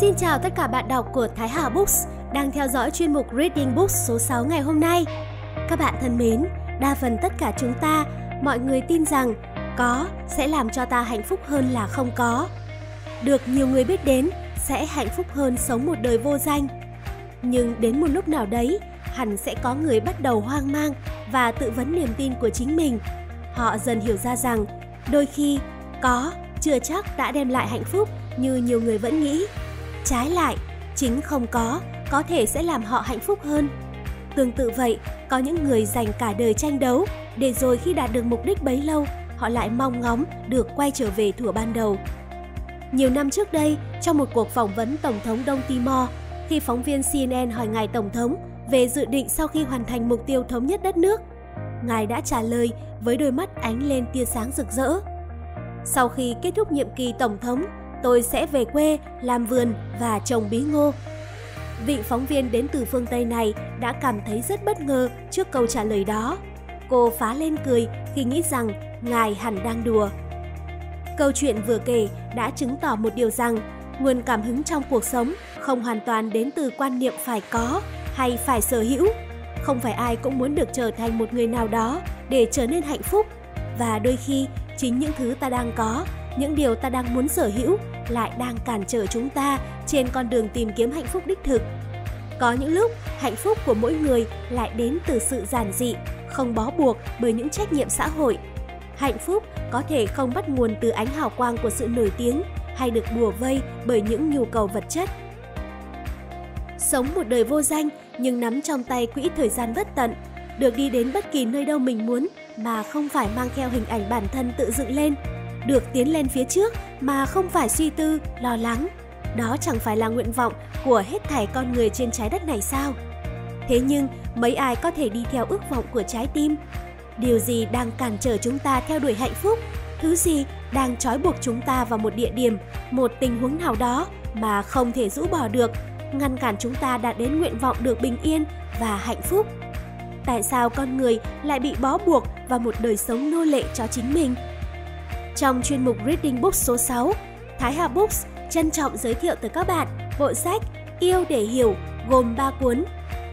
Xin chào tất cả bạn đọc của Thái Hà Books đang theo dõi chuyên mục Reading Books số 6 ngày hôm nay. Các bạn thân mến, đa phần tất cả chúng ta, mọi người tin rằng có sẽ làm cho ta hạnh phúc hơn là không có. Được nhiều người biết đến sẽ hạnh phúc hơn sống một đời vô danh. Nhưng đến một lúc nào đấy, hẳn sẽ có người bắt đầu hoang mang và tự vấn niềm tin của chính mình. Họ dần hiểu ra rằng đôi khi có chưa chắc đã đem lại hạnh phúc như nhiều người vẫn nghĩ. Trái lại, chính không có có thể sẽ làm họ hạnh phúc hơn. Tương tự vậy, có những người dành cả đời tranh đấu để rồi khi đạt được mục đích bấy lâu, họ lại mong ngóng được quay trở về thuở ban đầu. Nhiều năm trước đây, trong một cuộc phỏng vấn Tổng thống Đông Timor, khi phóng viên CNN hỏi ngài Tổng thống về dự định sau khi hoàn thành mục tiêu thống nhất đất nước, ngài đã trả lời với đôi mắt ánh lên tia sáng rực rỡ. Sau khi kết thúc nhiệm kỳ Tổng thống, tôi sẽ về quê, làm vườn và trồng bí ngô. Vị phóng viên đến từ phương Tây này đã cảm thấy rất bất ngờ trước câu trả lời đó. Cô phá lên cười khi nghĩ rằng ngài hẳn đang đùa. Câu chuyện vừa kể đã chứng tỏ một điều rằng nguồn cảm hứng trong cuộc sống không hoàn toàn đến từ quan niệm phải có hay phải sở hữu. Không phải ai cũng muốn được trở thành một người nào đó để trở nên hạnh phúc và đôi khi chính những thứ ta đang có những điều ta đang muốn sở hữu lại đang cản trở chúng ta trên con đường tìm kiếm hạnh phúc đích thực. Có những lúc hạnh phúc của mỗi người lại đến từ sự giản dị, không bó buộc bởi những trách nhiệm xã hội. Hạnh phúc có thể không bắt nguồn từ ánh hào quang của sự nổi tiếng hay được bùa vây bởi những nhu cầu vật chất. Sống một đời vô danh nhưng nắm trong tay quỹ thời gian bất tận, được đi đến bất kỳ nơi đâu mình muốn mà không phải mang theo hình ảnh bản thân tự dựng lên được tiến lên phía trước mà không phải suy tư, lo lắng. Đó chẳng phải là nguyện vọng của hết thảy con người trên trái đất này sao? Thế nhưng, mấy ai có thể đi theo ước vọng của trái tim? Điều gì đang cản trở chúng ta theo đuổi hạnh phúc? Thứ gì đang trói buộc chúng ta vào một địa điểm, một tình huống nào đó mà không thể rũ bỏ được, ngăn cản chúng ta đạt đến nguyện vọng được bình yên và hạnh phúc? Tại sao con người lại bị bó buộc vào một đời sống nô lệ cho chính mình? Trong chuyên mục Reading Books số 6, Thái Hà Books trân trọng giới thiệu tới các bạn bộ sách Yêu để hiểu gồm 3 cuốn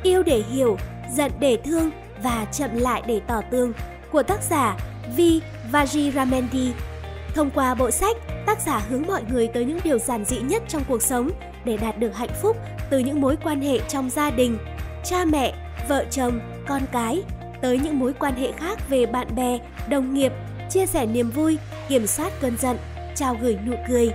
Yêu để hiểu, Giận để thương và Chậm lại để tỏ tương của tác giả Vi Vajiramendi. Thông qua bộ sách, tác giả hướng mọi người tới những điều giản dị nhất trong cuộc sống để đạt được hạnh phúc từ những mối quan hệ trong gia đình, cha mẹ, vợ chồng, con cái, tới những mối quan hệ khác về bạn bè, đồng nghiệp, chia sẻ niềm vui, kiểm soát cơn giận, trao gửi nụ cười.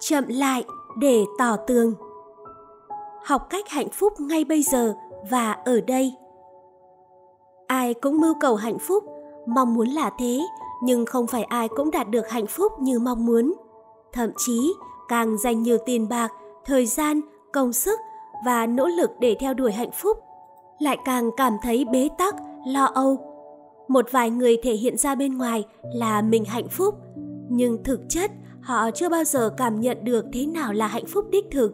Chậm lại để tỏ tường. Học cách hạnh phúc ngay bây giờ và ở đây. Ai cũng mưu cầu hạnh phúc, mong muốn là thế, nhưng không phải ai cũng đạt được hạnh phúc như mong muốn. Thậm chí, càng dành nhiều tiền bạc, thời gian, công sức và nỗ lực để theo đuổi hạnh phúc, lại càng cảm thấy bế tắc, lo âu. Một vài người thể hiện ra bên ngoài là mình hạnh phúc, nhưng thực chất họ chưa bao giờ cảm nhận được thế nào là hạnh phúc đích thực.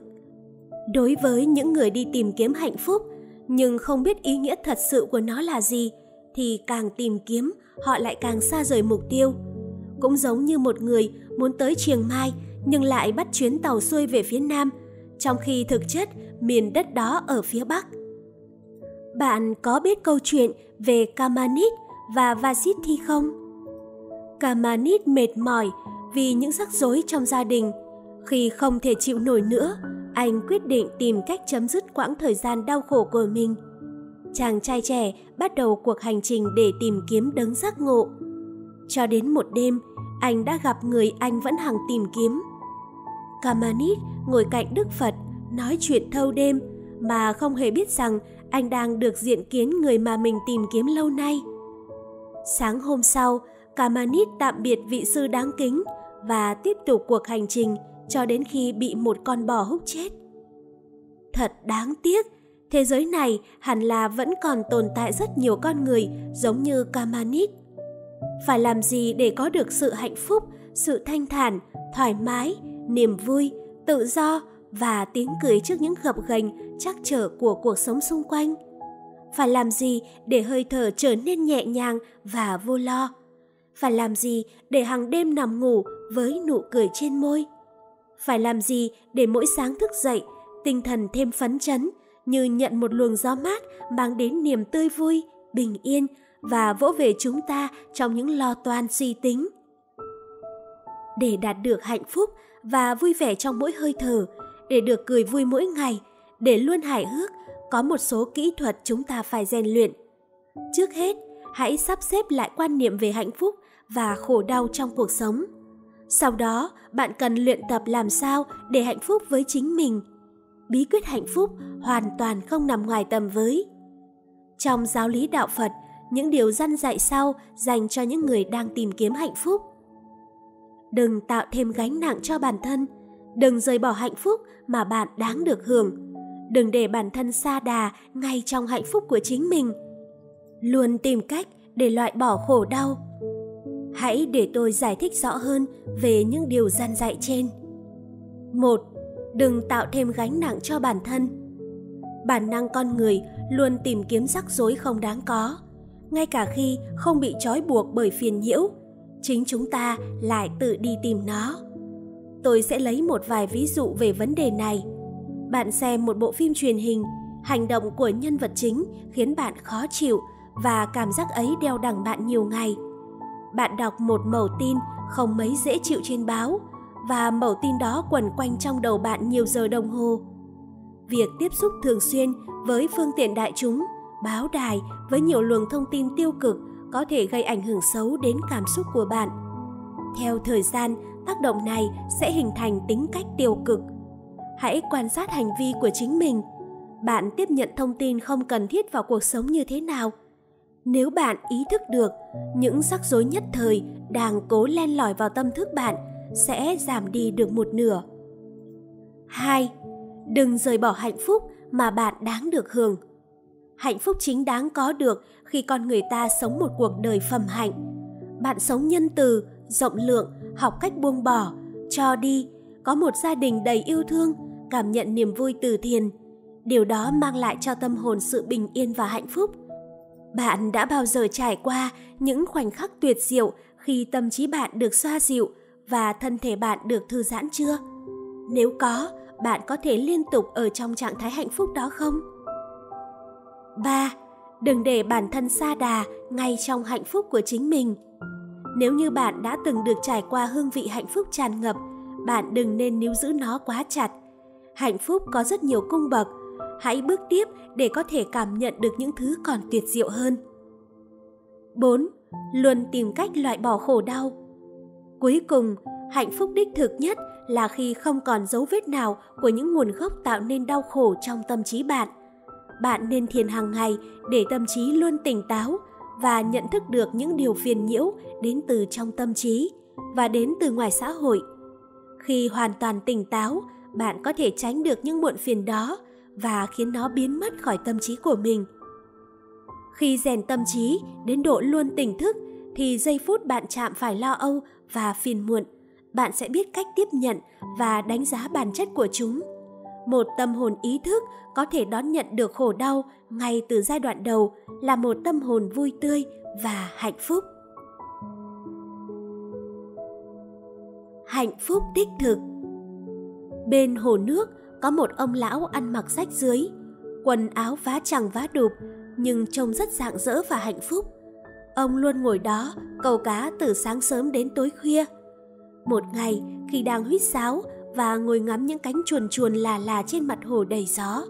Đối với những người đi tìm kiếm hạnh phúc nhưng không biết ý nghĩa thật sự của nó là gì thì càng tìm kiếm họ lại càng xa rời mục tiêu. Cũng giống như một người muốn tới Chiang Mai nhưng lại bắt chuyến tàu xuôi về phía nam, trong khi thực chất miền đất đó ở phía bắc. Bạn có biết câu chuyện về Kamanit và Vasithi không? Kamanit mệt mỏi vì những rắc rối trong gia đình. Khi không thể chịu nổi nữa, anh quyết định tìm cách chấm dứt quãng thời gian đau khổ của mình. Chàng trai trẻ bắt đầu cuộc hành trình để tìm kiếm đấng giác ngộ. Cho đến một đêm, anh đã gặp người anh vẫn hằng tìm kiếm. Kamanit ngồi cạnh Đức Phật, nói chuyện thâu đêm mà không hề biết rằng anh đang được diện kiến người mà mình tìm kiếm lâu nay. Sáng hôm sau, Kamanit tạm biệt vị sư đáng kính và tiếp tục cuộc hành trình cho đến khi bị một con bò húc chết. Thật đáng tiếc, thế giới này hẳn là vẫn còn tồn tại rất nhiều con người giống như Kamanit. Phải làm gì để có được sự hạnh phúc, sự thanh thản, thoải mái, niềm vui, tự do và tiếng cười trước những gập ghềnh chắc trở của cuộc sống xung quanh. Phải làm gì để hơi thở trở nên nhẹ nhàng và vô lo? Phải làm gì để hàng đêm nằm ngủ với nụ cười trên môi? Phải làm gì để mỗi sáng thức dậy, tinh thần thêm phấn chấn như nhận một luồng gió mát mang đến niềm tươi vui, bình yên và vỗ về chúng ta trong những lo toan suy tính. Để đạt được hạnh phúc và vui vẻ trong mỗi hơi thở, để được cười vui mỗi ngày, để luôn hài hước, có một số kỹ thuật chúng ta phải rèn luyện. Trước hết, hãy sắp xếp lại quan niệm về hạnh phúc và khổ đau trong cuộc sống. Sau đó, bạn cần luyện tập làm sao để hạnh phúc với chính mình. Bí quyết hạnh phúc hoàn toàn không nằm ngoài tầm với. Trong giáo lý đạo Phật, những điều răn dạy sau dành cho những người đang tìm kiếm hạnh phúc. Đừng tạo thêm gánh nặng cho bản thân, đừng rời bỏ hạnh phúc mà bạn đáng được hưởng. Đừng để bản thân xa đà ngay trong hạnh phúc của chính mình. Luôn tìm cách để loại bỏ khổ đau. Hãy để tôi giải thích rõ hơn về những điều gian dạy trên. Một, Đừng tạo thêm gánh nặng cho bản thân. Bản năng con người luôn tìm kiếm rắc rối không đáng có ngay cả khi không bị trói buộc bởi phiền nhiễu chính chúng ta lại tự đi tìm nó. Tôi sẽ lấy một vài ví dụ về vấn đề này. Bạn xem một bộ phim truyền hình, hành động của nhân vật chính khiến bạn khó chịu và cảm giác ấy đeo đẳng bạn nhiều ngày. Bạn đọc một mẩu tin không mấy dễ chịu trên báo và mẩu tin đó quẩn quanh trong đầu bạn nhiều giờ đồng hồ. Việc tiếp xúc thường xuyên với phương tiện đại chúng, báo đài với nhiều luồng thông tin tiêu cực có thể gây ảnh hưởng xấu đến cảm xúc của bạn. Theo thời gian, tác động này sẽ hình thành tính cách tiêu cực. Hãy quan sát hành vi của chính mình. Bạn tiếp nhận thông tin không cần thiết vào cuộc sống như thế nào? Nếu bạn ý thức được những rắc rối nhất thời đang cố len lỏi vào tâm thức bạn sẽ giảm đi được một nửa. 2. Đừng rời bỏ hạnh phúc mà bạn đáng được hưởng hạnh phúc chính đáng có được khi con người ta sống một cuộc đời phẩm hạnh. Bạn sống nhân từ, rộng lượng, học cách buông bỏ, cho đi, có một gia đình đầy yêu thương, cảm nhận niềm vui từ thiền. Điều đó mang lại cho tâm hồn sự bình yên và hạnh phúc. Bạn đã bao giờ trải qua những khoảnh khắc tuyệt diệu khi tâm trí bạn được xoa dịu và thân thể bạn được thư giãn chưa? Nếu có, bạn có thể liên tục ở trong trạng thái hạnh phúc đó không? 3. Đừng để bản thân xa đà ngay trong hạnh phúc của chính mình. Nếu như bạn đã từng được trải qua hương vị hạnh phúc tràn ngập, bạn đừng nên níu giữ nó quá chặt. Hạnh phúc có rất nhiều cung bậc, hãy bước tiếp để có thể cảm nhận được những thứ còn tuyệt diệu hơn. 4. Luôn tìm cách loại bỏ khổ đau. Cuối cùng, hạnh phúc đích thực nhất là khi không còn dấu vết nào của những nguồn gốc tạo nên đau khổ trong tâm trí bạn bạn nên thiền hàng ngày để tâm trí luôn tỉnh táo và nhận thức được những điều phiền nhiễu đến từ trong tâm trí và đến từ ngoài xã hội. Khi hoàn toàn tỉnh táo, bạn có thể tránh được những muộn phiền đó và khiến nó biến mất khỏi tâm trí của mình. Khi rèn tâm trí đến độ luôn tỉnh thức thì giây phút bạn chạm phải lo âu và phiền muộn, bạn sẽ biết cách tiếp nhận và đánh giá bản chất của chúng một tâm hồn ý thức có thể đón nhận được khổ đau ngay từ giai đoạn đầu là một tâm hồn vui tươi và hạnh phúc. Hạnh phúc đích thực. Bên hồ nước có một ông lão ăn mặc rách dưới, quần áo vá chẳng vá đục nhưng trông rất rạng rỡ và hạnh phúc. Ông luôn ngồi đó câu cá từ sáng sớm đến tối khuya. Một ngày khi đang huýt sáo và ngồi ngắm những cánh chuồn chuồn là là trên mặt hồ đầy gió.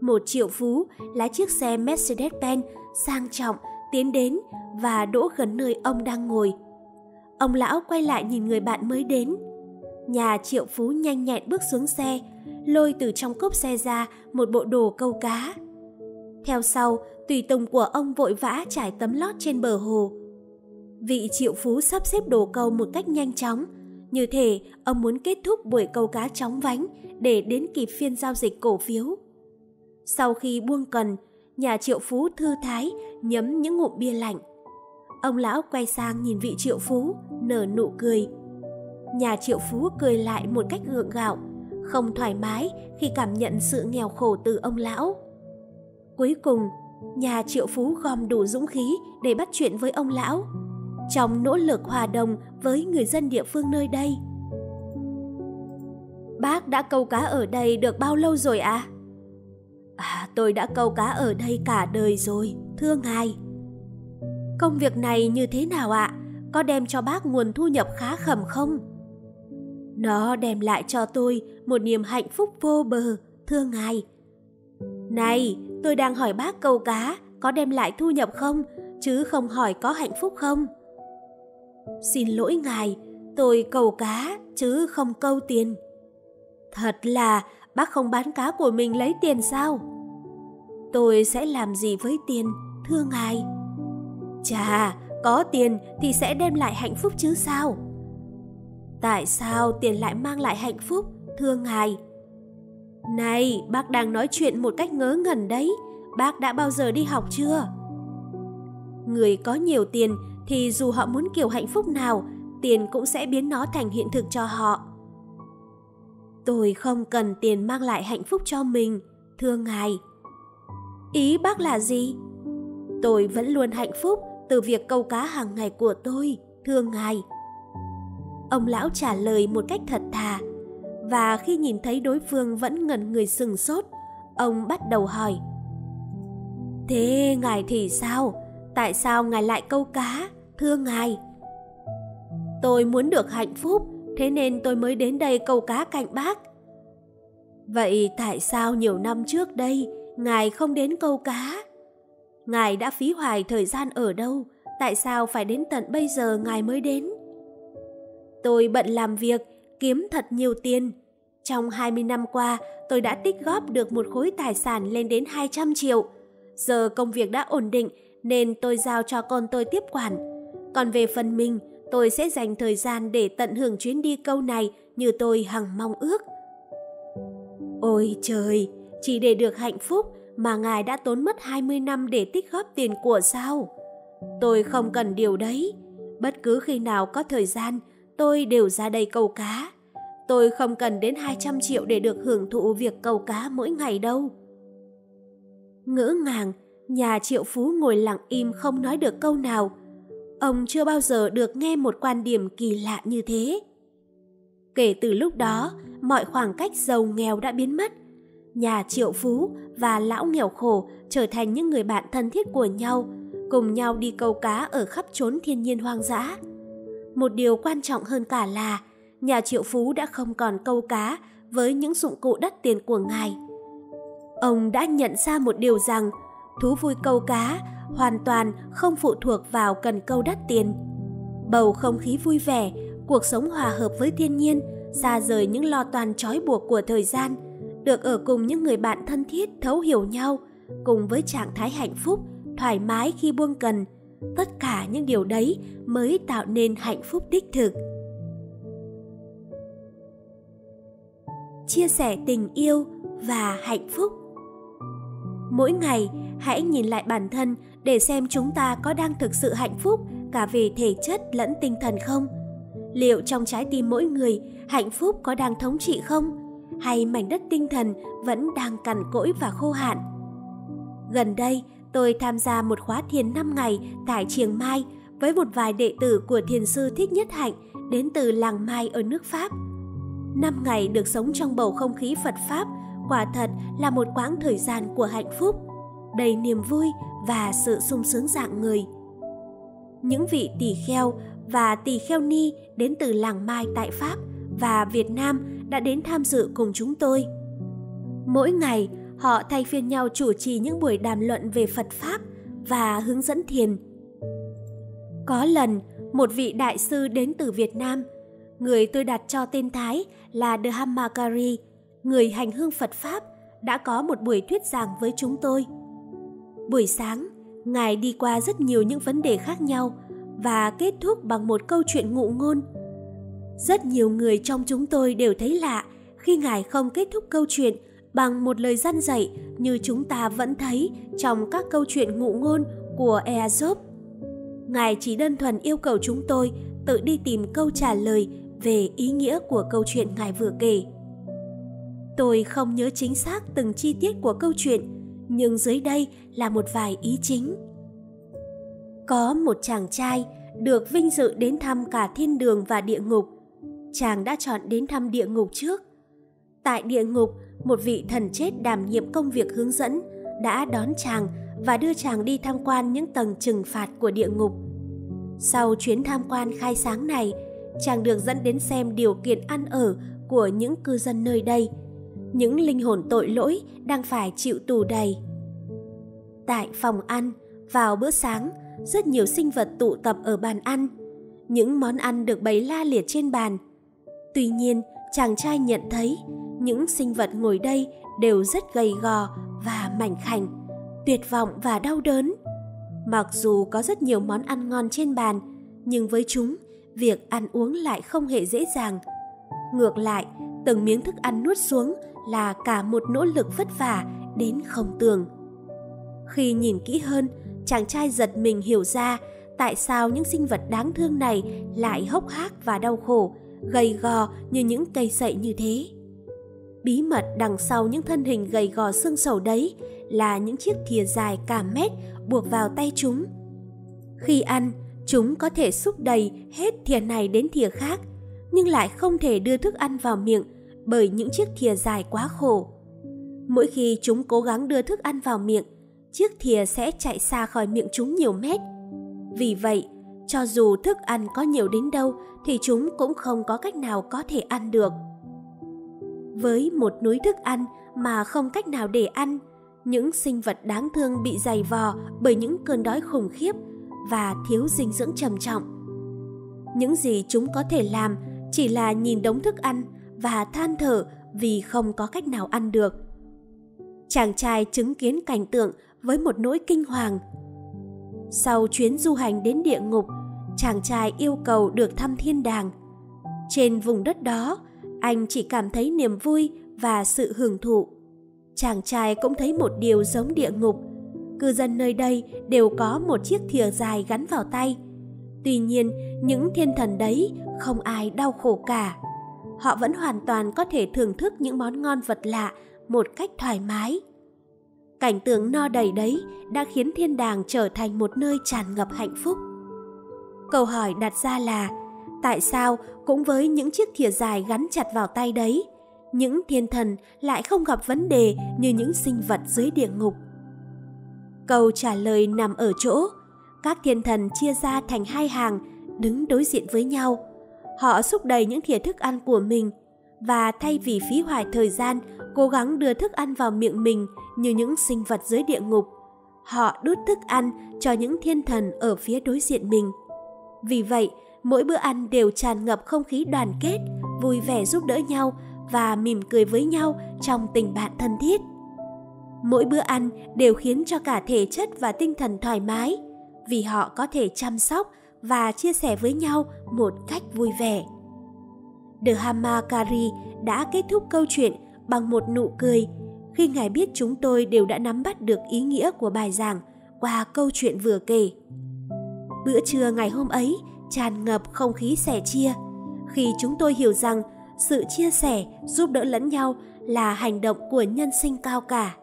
Một triệu phú lái chiếc xe Mercedes-Benz sang trọng tiến đến và đỗ gần nơi ông đang ngồi. Ông lão quay lại nhìn người bạn mới đến. Nhà triệu phú nhanh nhẹn bước xuống xe, lôi từ trong cốp xe ra một bộ đồ câu cá. Theo sau, tùy tùng của ông vội vã trải tấm lót trên bờ hồ. Vị triệu phú sắp xếp đồ câu một cách nhanh chóng, như thể ông muốn kết thúc buổi câu cá chóng vánh để đến kịp phiên giao dịch cổ phiếu. Sau khi buông cần, nhà triệu phú thư thái nhấm những ngụm bia lạnh. Ông lão quay sang nhìn vị triệu phú, nở nụ cười. Nhà triệu phú cười lại một cách gượng gạo, không thoải mái khi cảm nhận sự nghèo khổ từ ông lão. Cuối cùng, Nhà triệu phú gom đủ dũng khí để bắt chuyện với ông lão, trong nỗ lực hòa đồng với người dân địa phương nơi đây. Bác đã câu cá ở đây được bao lâu rồi ạ? À? à, tôi đã câu cá ở đây cả đời rồi, thưa ngài. Công việc này như thế nào ạ? Có đem cho bác nguồn thu nhập khá khẩm không? Nó đem lại cho tôi một niềm hạnh phúc vô bờ, thưa ngài. Này, tôi đang hỏi bác câu cá có đem lại thu nhập không, chứ không hỏi có hạnh phúc không. Xin lỗi ngài, tôi cầu cá chứ không câu tiền. Thật là bác không bán cá của mình lấy tiền sao? Tôi sẽ làm gì với tiền, thưa ngài? Chà, có tiền thì sẽ đem lại hạnh phúc chứ sao? Tại sao tiền lại mang lại hạnh phúc, thưa ngài? Này, bác đang nói chuyện một cách ngớ ngẩn đấy. Bác đã bao giờ đi học chưa? Người có nhiều tiền thì dù họ muốn kiểu hạnh phúc nào, tiền cũng sẽ biến nó thành hiện thực cho họ. Tôi không cần tiền mang lại hạnh phúc cho mình, thưa ngài. Ý bác là gì? Tôi vẫn luôn hạnh phúc từ việc câu cá hàng ngày của tôi, thưa ngài. Ông lão trả lời một cách thật thà, và khi nhìn thấy đối phương vẫn ngẩn người sừng sốt, ông bắt đầu hỏi. Thế ngài thì sao? Tại sao ngài lại câu cá, thưa ngài? Tôi muốn được hạnh phúc, thế nên tôi mới đến đây câu cá cạnh bác. Vậy tại sao nhiều năm trước đây ngài không đến câu cá? Ngài đã phí hoài thời gian ở đâu? Tại sao phải đến tận bây giờ ngài mới đến? Tôi bận làm việc, kiếm thật nhiều tiền. Trong 20 năm qua, tôi đã tích góp được một khối tài sản lên đến 200 triệu. Giờ công việc đã ổn định nên tôi giao cho con tôi tiếp quản. Còn về phần mình, tôi sẽ dành thời gian để tận hưởng chuyến đi câu này như tôi hằng mong ước. Ôi trời, chỉ để được hạnh phúc mà ngài đã tốn mất 20 năm để tích góp tiền của sao? Tôi không cần điều đấy. Bất cứ khi nào có thời gian, tôi đều ra đây câu cá. Tôi không cần đến 200 triệu để được hưởng thụ việc câu cá mỗi ngày đâu. Ngỡ ngàng, nhà triệu phú ngồi lặng im không nói được câu nào. Ông chưa bao giờ được nghe một quan điểm kỳ lạ như thế. Kể từ lúc đó, mọi khoảng cách giàu nghèo đã biến mất. Nhà triệu phú và lão nghèo khổ trở thành những người bạn thân thiết của nhau, cùng nhau đi câu cá ở khắp chốn thiên nhiên hoang dã. Một điều quan trọng hơn cả là nhà triệu phú đã không còn câu cá với những dụng cụ đắt tiền của ngài. Ông đã nhận ra một điều rằng thú vui câu cá hoàn toàn không phụ thuộc vào cần câu đắt tiền. Bầu không khí vui vẻ, cuộc sống hòa hợp với thiên nhiên, xa rời những lo toan trói buộc của thời gian, được ở cùng những người bạn thân thiết thấu hiểu nhau, cùng với trạng thái hạnh phúc, thoải mái khi buông cần. Tất cả những điều đấy mới tạo nên hạnh phúc đích thực. Chia sẻ tình yêu và hạnh phúc mỗi ngày hãy nhìn lại bản thân để xem chúng ta có đang thực sự hạnh phúc cả về thể chất lẫn tinh thần không? Liệu trong trái tim mỗi người hạnh phúc có đang thống trị không? Hay mảnh đất tinh thần vẫn đang cằn cỗi và khô hạn? Gần đây tôi tham gia một khóa thiền 5 ngày tại Triềng Mai với một vài đệ tử của thiền sư Thích Nhất Hạnh đến từ làng Mai ở nước Pháp. Năm ngày được sống trong bầu không khí Phật Pháp quả thật là một quãng thời gian của hạnh phúc, đầy niềm vui và sự sung sướng dạng người. Những vị tỳ kheo và tỳ kheo ni đến từ làng Mai tại Pháp và Việt Nam đã đến tham dự cùng chúng tôi. Mỗi ngày, họ thay phiên nhau chủ trì những buổi đàm luận về Phật Pháp và hướng dẫn thiền. Có lần, một vị đại sư đến từ Việt Nam, người tôi đặt cho tên Thái là Dhammakari, người hành hương Phật Pháp, đã có một buổi thuyết giảng với chúng tôi. Buổi sáng, Ngài đi qua rất nhiều những vấn đề khác nhau và kết thúc bằng một câu chuyện ngụ ngôn. Rất nhiều người trong chúng tôi đều thấy lạ khi Ngài không kết thúc câu chuyện bằng một lời răn dạy như chúng ta vẫn thấy trong các câu chuyện ngụ ngôn của Aesop. Ngài chỉ đơn thuần yêu cầu chúng tôi tự đi tìm câu trả lời về ý nghĩa của câu chuyện Ngài vừa kể. Tôi không nhớ chính xác từng chi tiết của câu chuyện, nhưng dưới đây là một vài ý chính. Có một chàng trai được vinh dự đến thăm cả thiên đường và địa ngục. Chàng đã chọn đến thăm địa ngục trước. Tại địa ngục, một vị thần chết đảm nhiệm công việc hướng dẫn đã đón chàng và đưa chàng đi tham quan những tầng trừng phạt của địa ngục. Sau chuyến tham quan khai sáng này, chàng được dẫn đến xem điều kiện ăn ở của những cư dân nơi đây, những linh hồn tội lỗi đang phải chịu tù đầy. Tại phòng ăn, vào bữa sáng, rất nhiều sinh vật tụ tập ở bàn ăn. Những món ăn được bày la liệt trên bàn. Tuy nhiên, chàng trai nhận thấy những sinh vật ngồi đây đều rất gầy gò và mảnh khảnh, tuyệt vọng và đau đớn. Mặc dù có rất nhiều món ăn ngon trên bàn, nhưng với chúng, việc ăn uống lại không hề dễ dàng. Ngược lại, từng miếng thức ăn nuốt xuống là cả một nỗ lực vất vả đến không tưởng. Khi nhìn kỹ hơn, chàng trai giật mình hiểu ra tại sao những sinh vật đáng thương này lại hốc hác và đau khổ, gầy gò như những cây sậy như thế. Bí mật đằng sau những thân hình gầy gò xương sầu đấy là những chiếc thìa dài cả mét buộc vào tay chúng. Khi ăn, chúng có thể xúc đầy hết thìa này đến thìa khác, nhưng lại không thể đưa thức ăn vào miệng bởi những chiếc thìa dài quá khổ. Mỗi khi chúng cố gắng đưa thức ăn vào miệng, chiếc thìa sẽ chạy xa khỏi miệng chúng nhiều mét. Vì vậy, cho dù thức ăn có nhiều đến đâu thì chúng cũng không có cách nào có thể ăn được. Với một núi thức ăn mà không cách nào để ăn, những sinh vật đáng thương bị dày vò bởi những cơn đói khủng khiếp và thiếu dinh dưỡng trầm trọng. Những gì chúng có thể làm chỉ là nhìn đống thức ăn và than thở vì không có cách nào ăn được. Chàng trai chứng kiến cảnh tượng với một nỗi kinh hoàng. Sau chuyến du hành đến địa ngục, chàng trai yêu cầu được thăm thiên đàng. Trên vùng đất đó, anh chỉ cảm thấy niềm vui và sự hưởng thụ. Chàng trai cũng thấy một điều giống địa ngục. Cư dân nơi đây đều có một chiếc thìa dài gắn vào tay. Tuy nhiên, những thiên thần đấy không ai đau khổ cả. Họ vẫn hoàn toàn có thể thưởng thức những món ngon vật lạ một cách thoải mái. Cảnh tượng no đầy đấy đã khiến thiên đàng trở thành một nơi tràn ngập hạnh phúc. Câu hỏi đặt ra là tại sao cũng với những chiếc thìa dài gắn chặt vào tay đấy, những thiên thần lại không gặp vấn đề như những sinh vật dưới địa ngục? Câu trả lời nằm ở chỗ, các thiên thần chia ra thành hai hàng, đứng đối diện với nhau. Họ xúc đầy những thìa thức ăn của mình và thay vì phí hoài thời gian cố gắng đưa thức ăn vào miệng mình như những sinh vật dưới địa ngục. Họ đút thức ăn cho những thiên thần ở phía đối diện mình. Vì vậy, mỗi bữa ăn đều tràn ngập không khí đoàn kết, vui vẻ giúp đỡ nhau và mỉm cười với nhau trong tình bạn thân thiết. Mỗi bữa ăn đều khiến cho cả thể chất và tinh thần thoải mái, vì họ có thể chăm sóc và chia sẻ với nhau một cách vui vẻ. The Hamakari đã kết thúc câu chuyện bằng một nụ cười khi ngài biết chúng tôi đều đã nắm bắt được ý nghĩa của bài giảng qua câu chuyện vừa kể. Bữa trưa ngày hôm ấy, tràn ngập không khí sẻ chia khi chúng tôi hiểu rằng sự chia sẻ, giúp đỡ lẫn nhau là hành động của nhân sinh cao cả,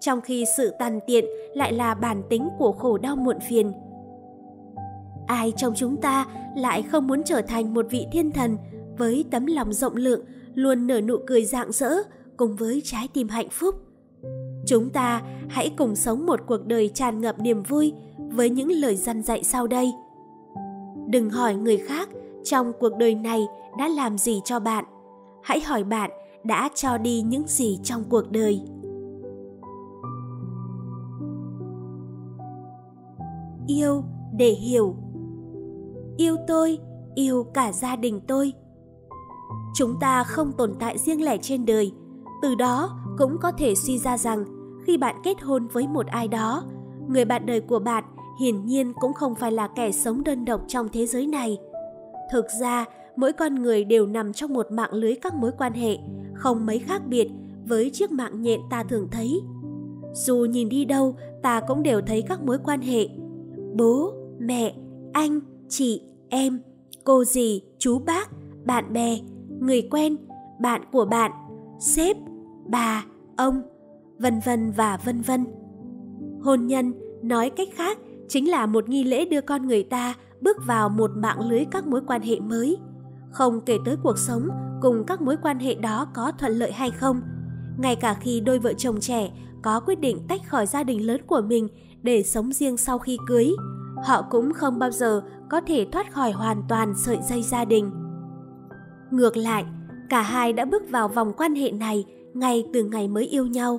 trong khi sự tàn tiện lại là bản tính của khổ đau muộn phiền ai trong chúng ta lại không muốn trở thành một vị thiên thần với tấm lòng rộng lượng, luôn nở nụ cười rạng rỡ cùng với trái tim hạnh phúc. Chúng ta hãy cùng sống một cuộc đời tràn ngập niềm vui với những lời dân dạy sau đây. Đừng hỏi người khác trong cuộc đời này đã làm gì cho bạn. Hãy hỏi bạn đã cho đi những gì trong cuộc đời. Yêu để hiểu. Yêu tôi, yêu cả gia đình tôi. Chúng ta không tồn tại riêng lẻ trên đời – từ đó cũng có thể suy ra rằng khi bạn kết hôn với một ai đó, người bạn đời của bạn hiển nhiên cũng không phải là kẻ sống đơn độc trong thế giới này. Thực ra, mỗi con người đều nằm trong một mạng lưới các mối quan hệ, không mấy khác biệt với chiếc mạng nhện ta thường thấy. Dù nhìn đi đâu, ta cũng đều thấy các mối quan hệ. Bố, mẹ, anh, chị, em, cô dì, chú bác, bạn bè, người quen, bạn của bạn, sếp, bà, ông, vân vân và vân vân. Hôn nhân, nói cách khác, chính là một nghi lễ đưa con người ta bước vào một mạng lưới các mối quan hệ mới. Không kể tới cuộc sống cùng các mối quan hệ đó có thuận lợi hay không, ngay cả khi đôi vợ chồng trẻ có quyết định tách khỏi gia đình lớn của mình để sống riêng sau khi cưới, họ cũng không bao giờ có thể thoát khỏi hoàn toàn sợi dây gia đình. Ngược lại, cả hai đã bước vào vòng quan hệ này ngay từ ngày mới yêu nhau.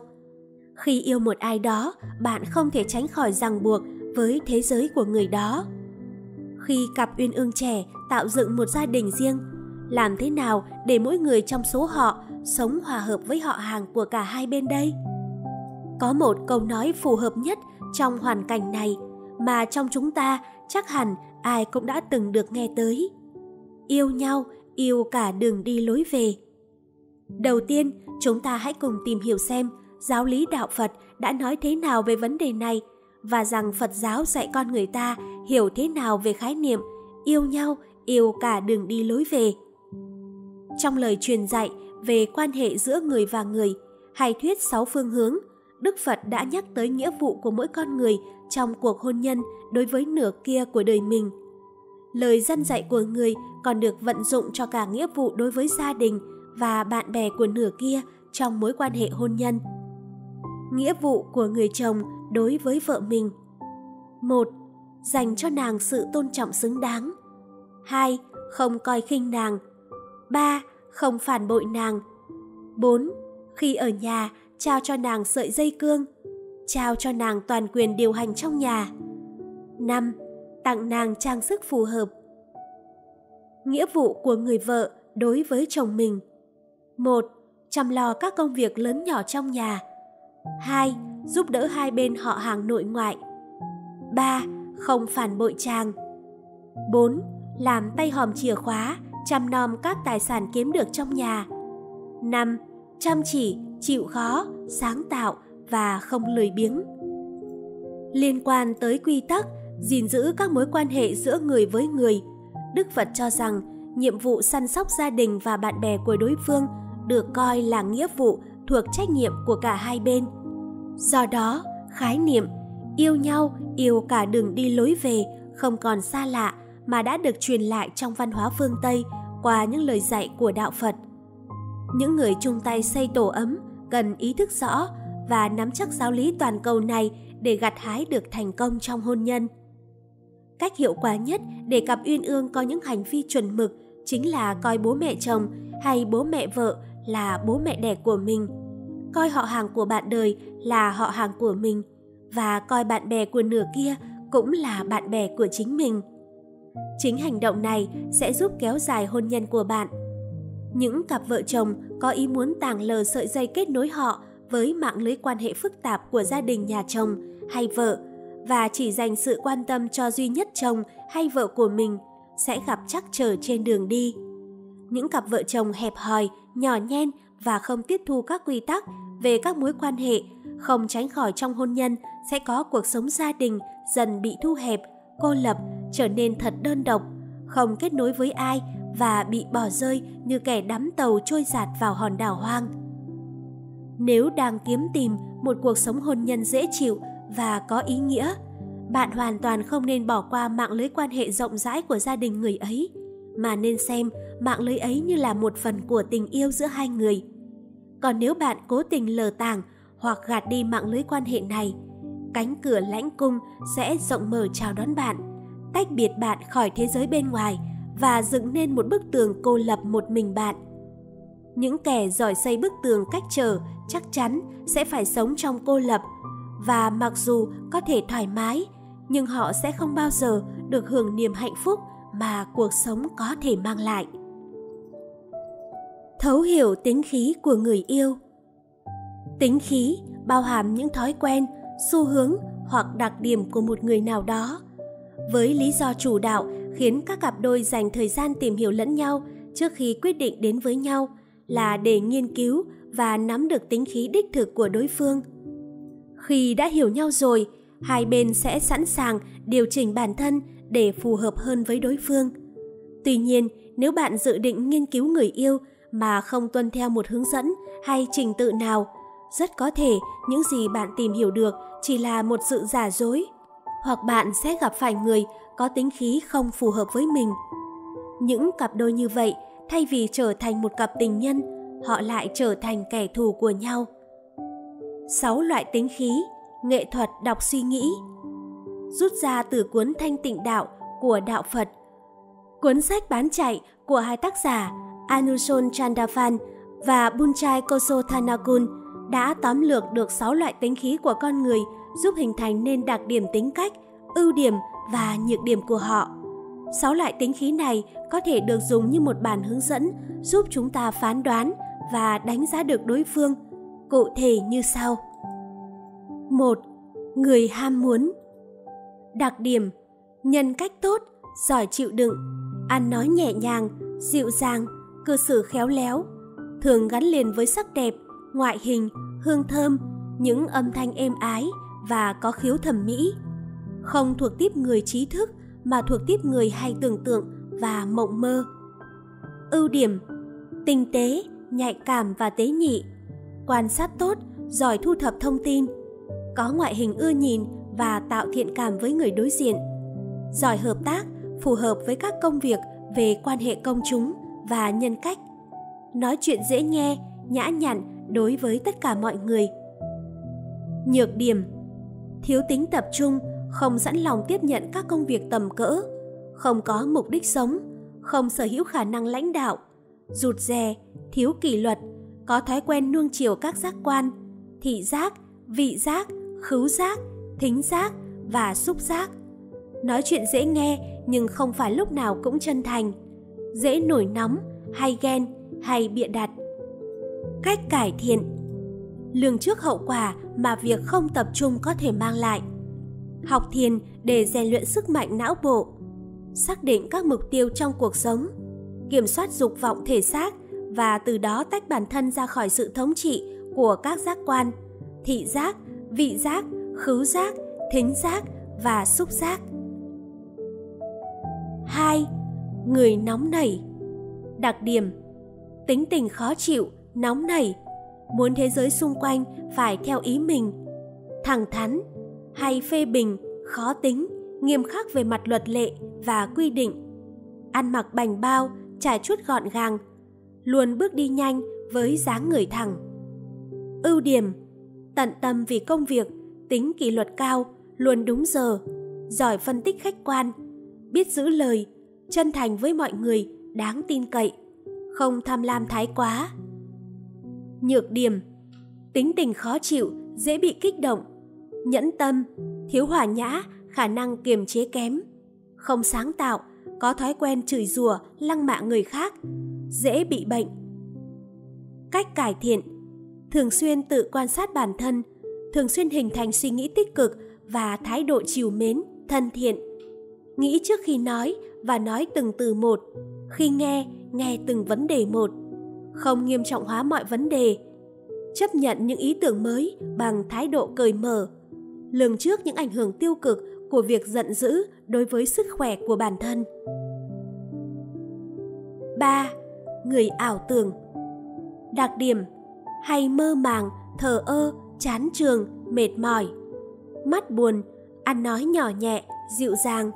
Khi yêu một ai đó, bạn không thể tránh khỏi ràng buộc với thế giới của người đó. Khi cặp uyên ương trẻ tạo dựng một gia đình riêng, làm thế nào để mỗi người trong số họ sống hòa hợp với họ hàng của cả hai bên đây? Có một câu nói phù hợp nhất trong hoàn cảnh này mà trong chúng ta chắc hẳn ai cũng đã từng được nghe tới. Yêu nhau, yêu cả đường đi lối về. Đầu tiên, chúng ta hãy cùng tìm hiểu xem giáo lý đạo Phật đã nói thế nào về vấn đề này và rằng Phật giáo dạy con người ta hiểu thế nào về khái niệm yêu nhau, yêu cả đường đi lối về. Trong lời truyền dạy về quan hệ giữa người và người, hay thuyết sáu phương hướng, Đức Phật đã nhắc tới nghĩa vụ của mỗi con người trong cuộc hôn nhân đối với nửa kia của đời mình. Lời dân dạy của người còn được vận dụng cho cả nghĩa vụ đối với gia đình và bạn bè của nửa kia trong mối quan hệ hôn nhân. Nghĩa vụ của người chồng đối với vợ mình. 1. Dành cho nàng sự tôn trọng xứng đáng. 2. Không coi khinh nàng. 3. Không phản bội nàng. 4. Khi ở nhà, trao cho nàng sợi dây cương, trao cho nàng toàn quyền điều hành trong nhà. 5. Tặng nàng trang sức phù hợp. Nghĩa vụ của người vợ đối với chồng mình. 1. Chăm lo các công việc lớn nhỏ trong nhà. 2. Giúp đỡ hai bên họ hàng nội ngoại. 3. Không phản bội chàng. 4. Làm tay hòm chìa khóa, chăm nom các tài sản kiếm được trong nhà. 5. Chăm chỉ, chịu khó, sáng tạo và không lười biếng. Liên quan tới quy tắc, gìn giữ các mối quan hệ giữa người với người, Đức Phật cho rằng nhiệm vụ săn sóc gia đình và bạn bè của đối phương được coi là nghĩa vụ thuộc trách nhiệm của cả hai bên. Do đó, khái niệm yêu nhau, yêu cả đường đi lối về không còn xa lạ mà đã được truyền lại trong văn hóa phương Tây qua những lời dạy của đạo Phật. Những người chung tay xây tổ ấm cần ý thức rõ và nắm chắc giáo lý toàn cầu này để gặt hái được thành công trong hôn nhân. Cách hiệu quả nhất để cặp uyên ương có những hành vi chuẩn mực chính là coi bố mẹ chồng hay bố mẹ vợ là bố mẹ đẻ của mình, coi họ hàng của bạn đời là họ hàng của mình và coi bạn bè của nửa kia cũng là bạn bè của chính mình. Chính hành động này sẽ giúp kéo dài hôn nhân của bạn. Những cặp vợ chồng có ý muốn tàng lờ sợi dây kết nối họ với mạng lưới quan hệ phức tạp của gia đình nhà chồng hay vợ và chỉ dành sự quan tâm cho duy nhất chồng hay vợ của mình sẽ gặp trắc trở trên đường đi. Những cặp vợ chồng hẹp hòi, nhỏ nhen và không tiếp thu các quy tắc về các mối quan hệ, không tránh khỏi trong hôn nhân sẽ có cuộc sống gia đình dần bị thu hẹp, cô lập, trở nên thật đơn độc, không kết nối với ai và bị bỏ rơi như kẻ đắm tàu trôi giạt vào hòn đảo hoang. Nếu đang kiếm tìm một cuộc sống hôn nhân dễ chịu và có ý nghĩa, bạn hoàn toàn không nên bỏ qua mạng lưới quan hệ rộng rãi của gia đình người ấy, mà nên xem mạng lưới ấy như là một phần của tình yêu giữa hai người. Còn nếu bạn cố tình lờ tàng hoặc gạt đi mạng lưới quan hệ này, cánh cửa lãnh cung sẽ rộng mở chào đón bạn, tách biệt bạn khỏi thế giới bên ngoài và dựng nên một bức tường cô lập một mình bạn. Những kẻ giỏi xây bức tường cách trở chắc chắn sẽ phải sống trong cô lập và mặc dù có thể thoải mái nhưng họ sẽ không bao giờ được hưởng niềm hạnh phúc mà cuộc sống có thể mang lại. Thấu hiểu tính khí của người yêu. Tính khí bao hàm những thói quen, xu hướng hoặc đặc điểm của một người nào đó. Với lý do chủ đạo khiến các cặp đôi dành thời gian tìm hiểu lẫn nhau trước khi quyết định đến với nhau là để nghiên cứu và nắm được tính khí đích thực của đối phương. Khi đã hiểu nhau rồi, hai bên sẽ sẵn sàng điều chỉnh bản thân để phù hợp hơn với đối phương. Tuy nhiên, nếu bạn dự định nghiên cứu người yêu mà không tuân theo một hướng dẫn hay trình tự nào, rất có thể những gì bạn tìm hiểu được chỉ là một sự giả dối, hoặc bạn sẽ gặp phải người có tính khí không phù hợp với mình. Những cặp đôi như vậy, thay vì trở thành một cặp tình nhân, họ lại trở thành kẻ thù của nhau. Sáu loại tính khí, nghệ thuật, đọc suy nghĩ rút ra từ cuốn thanh tịnh đạo của đạo phật cuốn sách bán chạy của hai tác giả anuson chandavan và bunchai koso thanakul đã tóm lược được 6 loại tính khí của con người giúp hình thành nên đặc điểm tính cách, ưu điểm và nhược điểm của họ. 6 loại tính khí này có thể được dùng như một bản hướng dẫn giúp chúng ta phán đoán và đánh giá được đối phương, cụ thể như sau. 1. Người ham muốn Đặc điểm Nhân cách tốt, giỏi chịu đựng, ăn nói nhẹ nhàng, dịu dàng, cư xử khéo léo, thường gắn liền với sắc đẹp, ngoại hình, hương thơm, những âm thanh êm ái và có khiếu thẩm mỹ. Không thuộc tiếp người trí thức mà thuộc tiếp người hay tưởng tượng và mộng mơ. Ưu điểm Tinh tế, nhạy cảm và tế nhị Quan sát tốt, giỏi thu thập thông tin Có ngoại hình ưa nhìn và tạo thiện cảm với người đối diện. Giỏi hợp tác, phù hợp với các công việc về quan hệ công chúng và nhân cách. Nói chuyện dễ nghe, nhã nhặn đối với tất cả mọi người. Nhược điểm. Thiếu tính tập trung, không sẵn lòng tiếp nhận các công việc tầm cỡ không có mục đích sống, không sở hữu khả năng lãnh đạo, rụt rè, thiếu kỷ luật, có thói quen nuông chiều các giác quan, thị giác, vị giác, khứu giác, thính giác và xúc giác. Nói chuyện dễ nghe nhưng không phải lúc nào cũng chân thành, dễ nổi nóng, hay ghen, hay bịa đặt. Cách cải thiện Lường trước hậu quả mà việc không tập trung có thể mang lại. Học thiền để rèn luyện sức mạnh não bộ, xác định các mục tiêu trong cuộc sống, kiểm soát dục vọng thể xác và từ đó tách bản thân ra khỏi sự thống trị của các giác quan, thị giác, vị giác, khứu giác, thính giác và xúc giác. 2. Người nóng nảy Đặc điểm Tính tình khó chịu, nóng nảy Muốn thế giới xung quanh phải theo ý mình Thẳng thắn hay phê bình, khó tính nghiêm khắc về mặt luật lệ và quy định. Ăn mặc bành bao, trải chuốt gọn gàng, luôn bước đi nhanh với dáng người thẳng. Ưu điểm Tận tâm vì công việc, tính kỷ luật cao, luôn đúng giờ, giỏi phân tích khách quan, biết giữ lời, chân thành với mọi người, đáng tin cậy, không tham lam thái quá. Nhược điểm Tính tình khó chịu, dễ bị kích động, nhẫn tâm, thiếu hòa nhã khả năng kiềm chế kém, không sáng tạo, có thói quen chửi rủa, lăng mạ người khác, dễ bị bệnh. Cách cải thiện Thường xuyên tự quan sát bản thân, thường xuyên hình thành suy nghĩ tích cực và thái độ chiều mến, thân thiện. Nghĩ trước khi nói và nói từng từ một, khi nghe, nghe từng vấn đề một. Không nghiêm trọng hóa mọi vấn đề, chấp nhận những ý tưởng mới bằng thái độ cởi mở, lường trước những ảnh hưởng tiêu cực của việc giận dữ đối với sức khỏe của bản thân. 3. Người ảo tưởng Đặc điểm hay mơ màng, thờ ơ, chán trường, mệt mỏi. Mắt buồn, ăn nói nhỏ nhẹ, dịu dàng,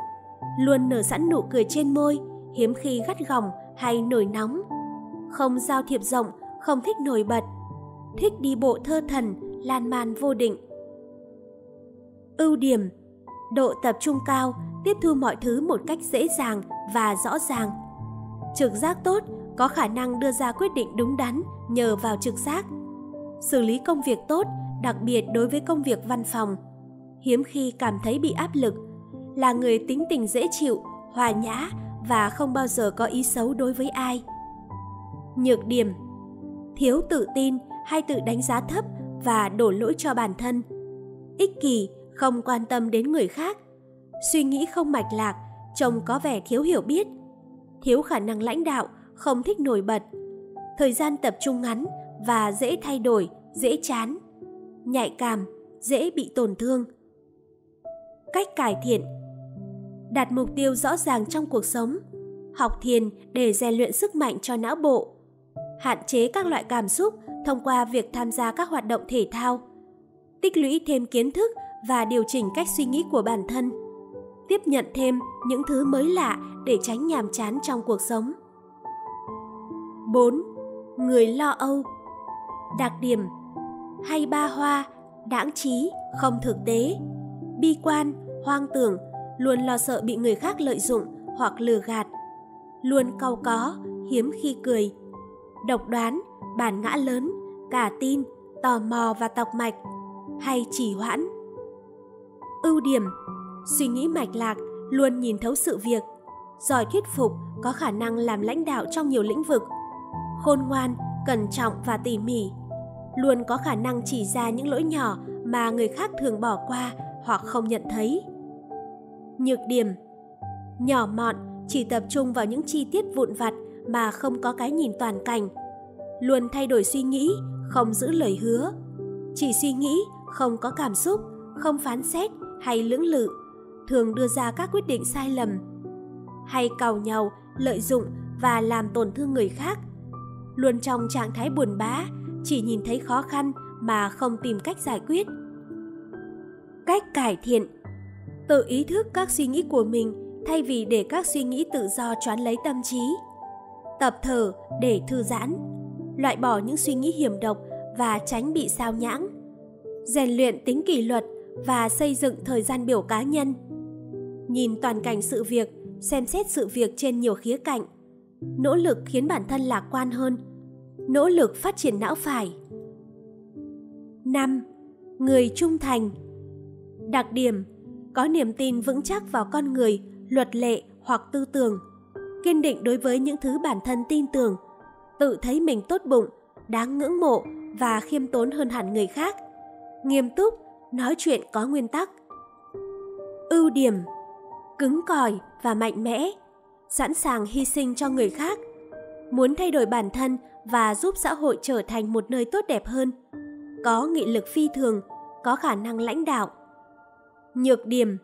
luôn nở sẵn nụ cười trên môi, hiếm khi gắt gỏng hay nổi nóng. Không giao thiệp rộng, không thích nổi bật, thích đi bộ thơ thần, lan man vô định. Ưu điểm độ tập trung cao, tiếp thu mọi thứ một cách dễ dàng và rõ ràng. Trực giác tốt, có khả năng đưa ra quyết định đúng đắn nhờ vào trực giác. Xử lý công việc tốt, đặc biệt đối với công việc văn phòng. Hiếm khi cảm thấy bị áp lực, là người tính tình dễ chịu, hòa nhã và không bao giờ có ý xấu đối với ai. Nhược điểm Thiếu tự tin hay tự đánh giá thấp và đổ lỗi cho bản thân. Ích kỷ, không quan tâm đến người khác suy nghĩ không mạch lạc trông có vẻ thiếu hiểu biết thiếu khả năng lãnh đạo không thích nổi bật thời gian tập trung ngắn và dễ thay đổi dễ chán nhạy cảm dễ bị tổn thương cách cải thiện đặt mục tiêu rõ ràng trong cuộc sống học thiền để rèn luyện sức mạnh cho não bộ hạn chế các loại cảm xúc thông qua việc tham gia các hoạt động thể thao, tích lũy thêm kiến thức và điều chỉnh cách suy nghĩ của bản thân, tiếp nhận thêm những thứ mới lạ để tránh nhàm chán trong cuộc sống. 4. Người lo âu Đặc điểm hay ba hoa, đãng trí, không thực tế, bi quan, hoang tưởng, luôn lo sợ bị người khác lợi dụng hoặc lừa gạt, luôn cau có, hiếm khi cười, độc đoán, bản ngã lớn, cả tin, tò mò và tọc mạch, hay chỉ hoãn. Ưu điểm Suy nghĩ mạch lạc, luôn nhìn thấu sự việc, giỏi thuyết phục, có khả năng làm lãnh đạo trong nhiều lĩnh vực, khôn ngoan, cẩn trọng và tỉ mỉ, luôn có khả năng chỉ ra những lỗi nhỏ mà người khác thường bỏ qua hoặc không nhận thấy. Nhược điểm Nhỏ mọn, chỉ tập trung vào những chi tiết vụn vặt mà không có cái nhìn toàn cảnh. Luôn thay đổi suy nghĩ, không giữ lời hứa. Chỉ suy nghĩ, không có cảm xúc, không phán xét hay lưỡng lự, thường đưa ra các quyết định sai lầm. Hay cào nhau, lợi dụng và làm tổn thương người khác. Luôn trong trạng thái buồn bã, chỉ nhìn thấy khó khăn mà không tìm cách giải quyết. Cách cải thiện Tự ý thức các suy nghĩ của mình thay vì để các suy nghĩ tự do choán lấy tâm trí. Tập thở để thư giãn, loại bỏ những suy nghĩ hiểm độc và tránh bị sao nhãng. Rèn luyện tính kỷ luật và xây dựng thời gian biểu cá nhân. Nhìn toàn cảnh sự việc, xem xét sự việc trên nhiều khía cạnh. Nỗ lực khiến bản thân lạc quan hơn. Nỗ lực phát triển não phải. 5. Người trung thành Đặc điểm Có niềm tin vững chắc vào con người, luật lệ hoặc tư tưởng. Kiên định đối với những thứ bản thân tin tưởng. Tự thấy mình tốt bụng, đáng ngưỡng mộ và khiêm tốn hơn hẳn người khác. Nghiêm túc, nói chuyện có nguyên tắc. Ưu điểm Cứng cỏi và mạnh mẽ, sẵn sàng hy sinh cho người khác, muốn thay đổi bản thân và giúp xã hội trở thành một nơi tốt đẹp hơn, có nghị lực phi thường, có khả năng lãnh đạo. Nhược điểm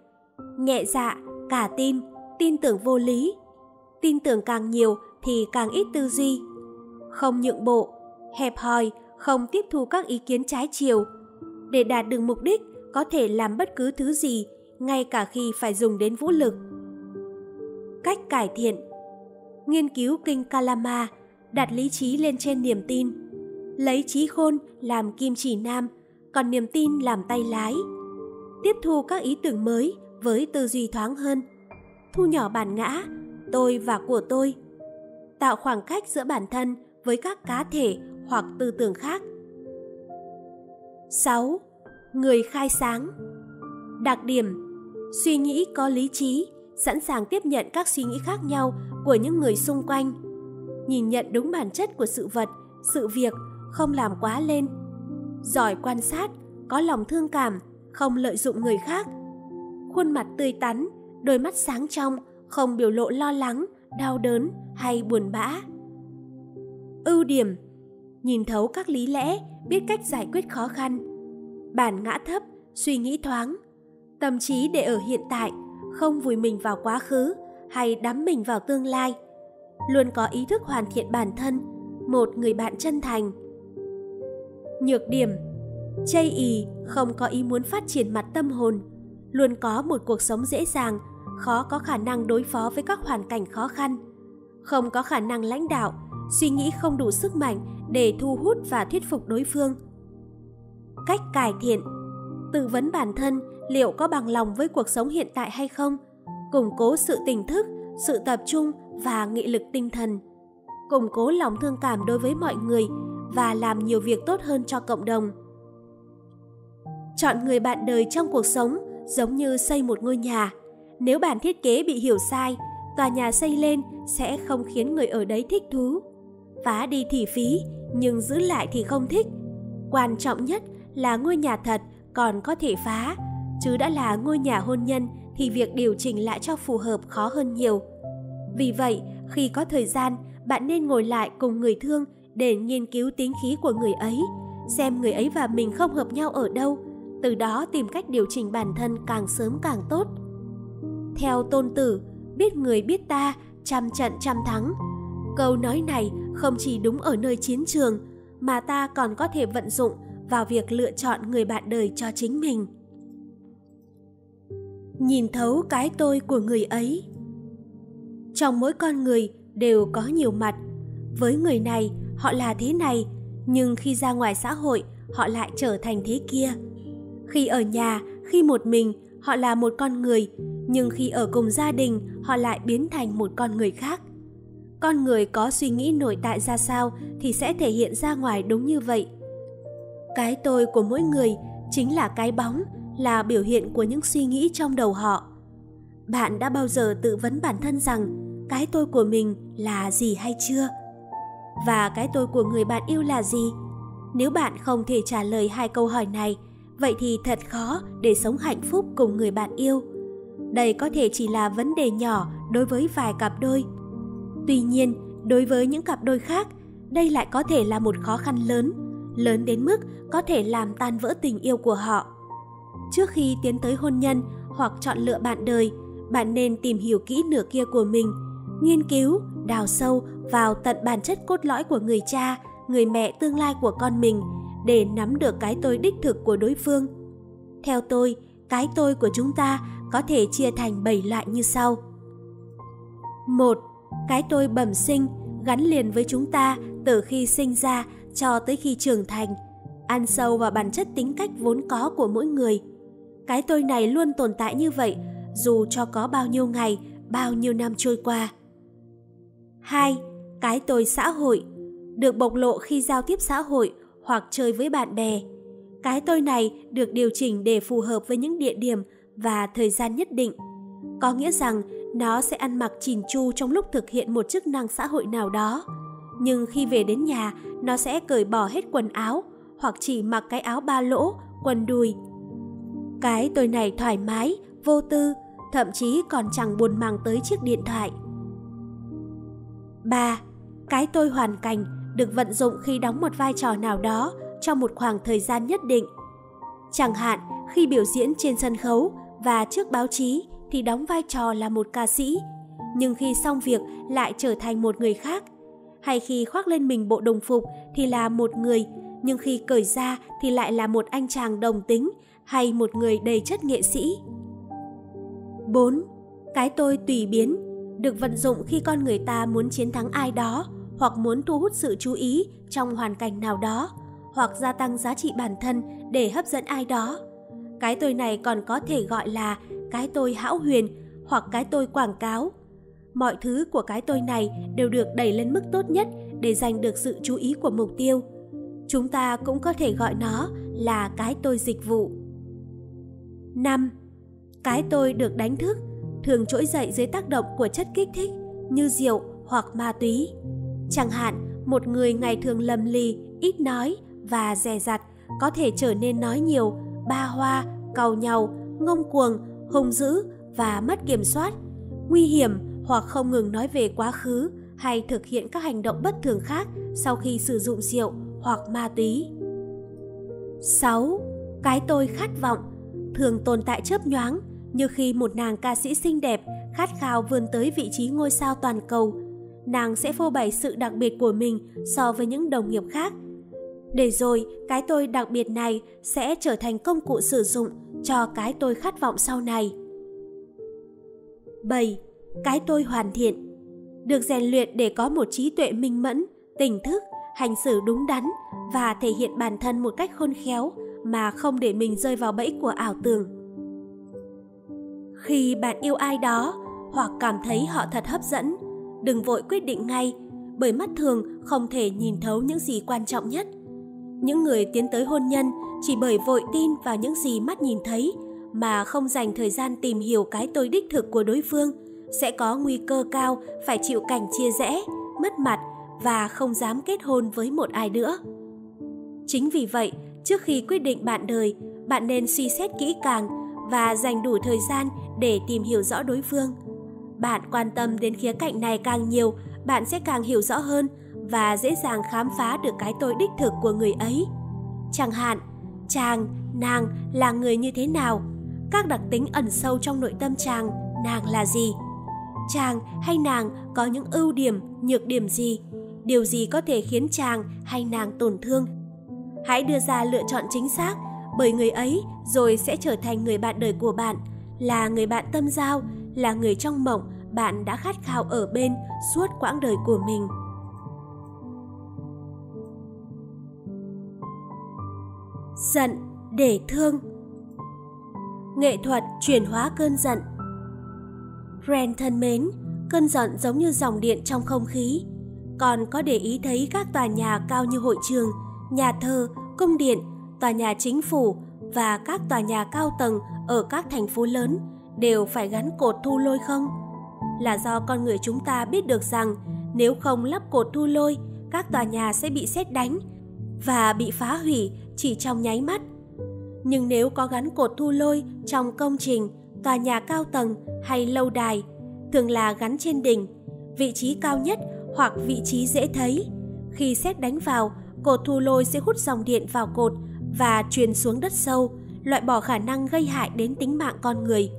Nhẹ dạ, cả tin, tin tưởng vô lý. Tin tưởng càng nhiều thì càng ít tư duy. Không nhượng bộ, hẹp hòi, không tiếp thu các ý kiến trái chiều, để đạt được mục đích có thể làm bất cứ thứ gì ngay cả khi phải dùng đến vũ lực cách cải thiện nghiên cứu kinh kalama đặt lý trí lên trên niềm tin. Lấy trí khôn làm kim chỉ nam, còn niềm tin làm tay lái. Tiếp thu các ý tưởng mới với tư duy thoáng hơn. Thu nhỏ bản ngã, tôi và của tôi. Tạo khoảng cách giữa bản thân với các cá thể hoặc tư tưởng khác. 6 người khai sáng. Đặc điểm, suy nghĩ có lý trí, sẵn sàng tiếp nhận các suy nghĩ khác nhau của những người xung quanh nhìn nhận đúng bản chất của sự vật sự việc không làm quá lên. Giỏi quan sát có lòng thương cảm không lợi dụng người khác. Khuôn mặt tươi tắn đôi mắt sáng trong không biểu lộ lo lắng đau đớn hay buồn bã. Ưu điểm nhìn thấu các lý lẽ biết cách giải quyết khó khăn. Bản ngã thấp, suy nghĩ thoáng, tâm trí để ở hiện tại, không vùi mình vào quá khứ hay đắm mình vào tương lai. Luôn có ý thức hoàn thiện bản thân, một người bạn chân thành. Nhược điểm Chây ý không có ý muốn phát triển mặt tâm hồn, luôn có một cuộc sống dễ dàng, khó có khả năng đối phó với các hoàn cảnh khó khăn, không có khả năng lãnh đạo, suy nghĩ không đủ sức mạnh để thu hút và thuyết phục đối phương cách cải thiện tự vấn bản thân liệu có bằng lòng với cuộc sống hiện tại hay không củng cố sự tỉnh thức sự tập trung và nghị lực tinh thần. Củng cố lòng thương cảm đối với mọi người và làm nhiều việc tốt hơn cho cộng đồng. Chọn người bạn đời trong cuộc sống giống như xây một ngôi nhà. Nếu bản thiết kế bị hiểu sai tòa nhà xây lên sẽ không khiến người ở đấy thích thú. Phá đi thì phí nhưng giữ lại thì không thích. Quan trọng nhất là ngôi nhà thật còn có thể phá, chứ đã là ngôi nhà hôn nhân thì việc điều chỉnh lại cho phù hợp khó hơn nhiều. Vì vậy, khi có thời gian, bạn nên ngồi lại cùng người thương để nghiên cứu tính khí của người ấy, xem người ấy và mình không hợp nhau ở đâu, từ đó tìm cách điều chỉnh bản thân càng sớm càng tốt. Theo tôn tử, biết người biết ta, trăm trận trăm thắng. Câu nói này không chỉ đúng ở nơi chiến trường mà ta còn có thể vận dụng vào việc lựa chọn người bạn đời cho chính mình nhìn thấu cái tôi của người ấy trong mỗi con người đều có nhiều mặt. Với người này, họ là thế này, nhưng khi ra ngoài xã hội, họ lại trở thành thế kia. Khi ở nhà, khi một mình, họ là một con người, nhưng khi ở cùng gia đình, họ lại biến thành một con người khác. Con người có suy nghĩ nội tại ra sao thì sẽ thể hiện ra ngoài đúng như vậy. Cái tôi của mỗi người chính là cái bóng, là biểu hiện của những suy nghĩ trong đầu họ. Bạn đã bao giờ tự vấn bản thân rằng cái tôi của mình là gì hay chưa? Và cái tôi của người bạn yêu là gì? Nếu bạn không thể trả lời hai câu hỏi này, vậy thì thật khó để sống hạnh phúc cùng người bạn yêu. Đây có thể chỉ là vấn đề nhỏ đối với vài cặp đôi. Tuy nhiên, đối với những cặp đôi khác, đây lại có thể là một khó khăn lớn lớn đến mức có thể làm tan vỡ tình yêu của họ. Trước khi tiến tới hôn nhân hoặc chọn lựa bạn đời, bạn nên tìm hiểu kỹ nửa kia của mình nghiên cứu đào sâu vào tận bản chất cốt lõi của người cha người mẹ tương lai của con mình để nắm được cái tôi đích thực của đối phương theo tôi cái tôi của chúng ta có thể chia thành 7 loại như sau. một Cái tôi bẩm sinh gắn liền với chúng ta từ khi sinh ra cho tới khi trưởng thành, ăn sâu vào bản chất tính cách vốn có của mỗi người. Cái tôi này luôn tồn tại như vậy dù cho có bao nhiêu ngày, bao nhiêu năm trôi qua. 2. Cái tôi xã hội được bộc lộ khi giao tiếp xã hội hoặc chơi với bạn bè. Cái tôi này được điều chỉnh để phù hợp với những địa điểm và thời gian nhất định. Có nghĩa rằng nó sẽ ăn mặc chỉn chu trong lúc thực hiện một chức năng xã hội nào đó. Nhưng khi về đến nhà, nó sẽ cởi bỏ hết quần áo hoặc chỉ mặc cái áo ba lỗ, quần đùi. Cái tôi này thoải mái, vô tư, thậm chí còn chẳng buồn mang tới chiếc điện thoại. 3. Cái tôi hoàn cảnh được vận dụng khi đóng một vai trò nào đó trong một khoảng thời gian nhất định. Chẳng hạn khi biểu diễn trên sân khấu và trước báo chí thì đóng vai trò là một ca sĩ, nhưng khi xong việc lại trở thành một người khác. Hay khi khoác lên mình bộ đồng phục thì là một người, nhưng khi cởi ra thì lại là một anh chàng đồng tính hay một người đầy chất nghệ sĩ. 4. Cái tôi tùy biến được vận dụng khi con người ta muốn chiến thắng ai đó hoặc muốn thu hút sự chú ý trong hoàn cảnh nào đó hoặc gia tăng giá trị bản thân để hấp dẫn ai đó. Cái tôi này còn có thể gọi là cái tôi hão huyền hoặc cái tôi quảng cáo. Mọi thứ của cái tôi này đều được đẩy lên mức tốt nhất để giành được sự chú ý của mục tiêu. Chúng ta cũng có thể gọi nó là cái tôi dịch vụ. 5. Cái tôi được đánh thức, thường trỗi dậy dưới tác động của chất kích thích như rượu hoặc ma túy. Chẳng hạn, một người ngày thường lầm lì, ít nói và dè dặt có thể trở nên nói nhiều ba hoa, cầu nhau, ngông cuồng, hung dữ và mất kiểm soát, nguy hiểm hoặc không ngừng nói về quá khứ hay thực hiện các hành động bất thường khác sau khi sử dụng rượu hoặc ma túy. 6. Cái tôi khát vọng thường tồn tại chớp nhoáng như khi một nàng ca sĩ xinh đẹp khát khao vươn tới vị trí ngôi sao toàn cầu. Nàng sẽ phô bày sự đặc biệt của mình so với những đồng nghiệp khác để rồi cái tôi đặc biệt này sẽ trở thành công cụ sử dụng cho cái tôi khát vọng sau này. 7. Cái tôi hoàn thiện được rèn luyện để có một trí tuệ minh mẫn, tỉnh thức, hành xử đúng đắn và thể hiện bản thân một cách khôn khéo mà không để mình rơi vào bẫy của ảo tưởng. Khi bạn yêu ai đó hoặc cảm thấy họ thật hấp dẫn, đừng vội quyết định ngay bởi mắt thường không thể nhìn thấu những gì quan trọng nhất – những người tiến tới hôn nhân chỉ bởi vội tin vào những gì mắt nhìn thấy mà không dành thời gian tìm hiểu cái tôi đích thực của đối phương sẽ có nguy cơ cao phải chịu cảnh chia rẽ, mất mặt và không dám kết hôn với một ai nữa. Chính vì vậy, trước khi quyết định bạn đời, bạn nên suy xét kỹ càng và dành đủ thời gian để tìm hiểu rõ đối phương. Bạn quan tâm đến khía cạnh này càng nhiều, bạn sẽ càng hiểu rõ hơn và dễ dàng khám phá được cái tôi đích thực của người ấy. Chẳng hạn, chàng, nàng là người như thế nào, các đặc tính ẩn sâu trong nội tâm chàng, nàng là gì, chàng hay nàng có những ưu điểm, nhược điểm gì, điều gì có thể khiến chàng hay nàng tổn thương. Hãy đưa ra lựa chọn chính xác, bởi người ấy rồi sẽ trở thành người bạn đời của bạn, là người bạn tâm giao, là người trong mộng bạn đã khát khao ở bên suốt quãng đời của mình. Giận để thương Nghệ thuật chuyển hóa cơn giận Ren thân mến, cơn giận giống như dòng điện trong không khí. Còn có để ý thấy các tòa nhà cao như hội trường, nhà thờ, cung điện, tòa nhà chính phủ và các tòa nhà cao tầng ở các thành phố lớn đều phải gắn cột thu lôi không? Là do con người chúng ta biết được rằng nếu không lắp cột thu lôi, các tòa nhà sẽ bị xét đánh và bị phá hủy chỉ trong nháy mắt. Nhưng nếu có gắn cột thu lôi trong công trình, tòa nhà cao tầng hay lâu đài, thường là gắn trên đỉnh, vị trí cao nhất hoặc vị trí dễ thấy. Khi xét đánh vào, cột thu lôi sẽ hút dòng điện vào cột và truyền xuống đất sâu, loại bỏ khả năng gây hại đến tính mạng con người.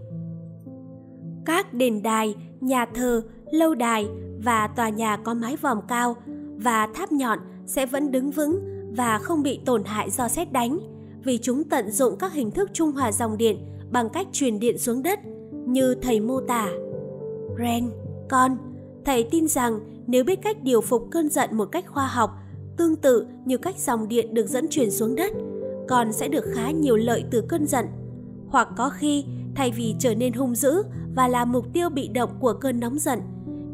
Các đền đài, nhà thờ, lâu đài và tòa nhà có mái vòm cao và tháp nhọn sẽ vẫn đứng vững và không bị tổn hại do xét đánh vì chúng tận dụng các hình thức trung hòa dòng điện bằng cách truyền điện xuống đất như thầy mô tả. Ren, con, thầy tin rằng nếu biết cách điều phục cơn giận một cách khoa học, tương tự như cách dòng điện được dẫn truyền xuống đất, con sẽ được khá nhiều lợi từ cơn giận. Hoặc có khi, thay vì trở nên hung dữ và là mục tiêu bị động của cơn nóng giận,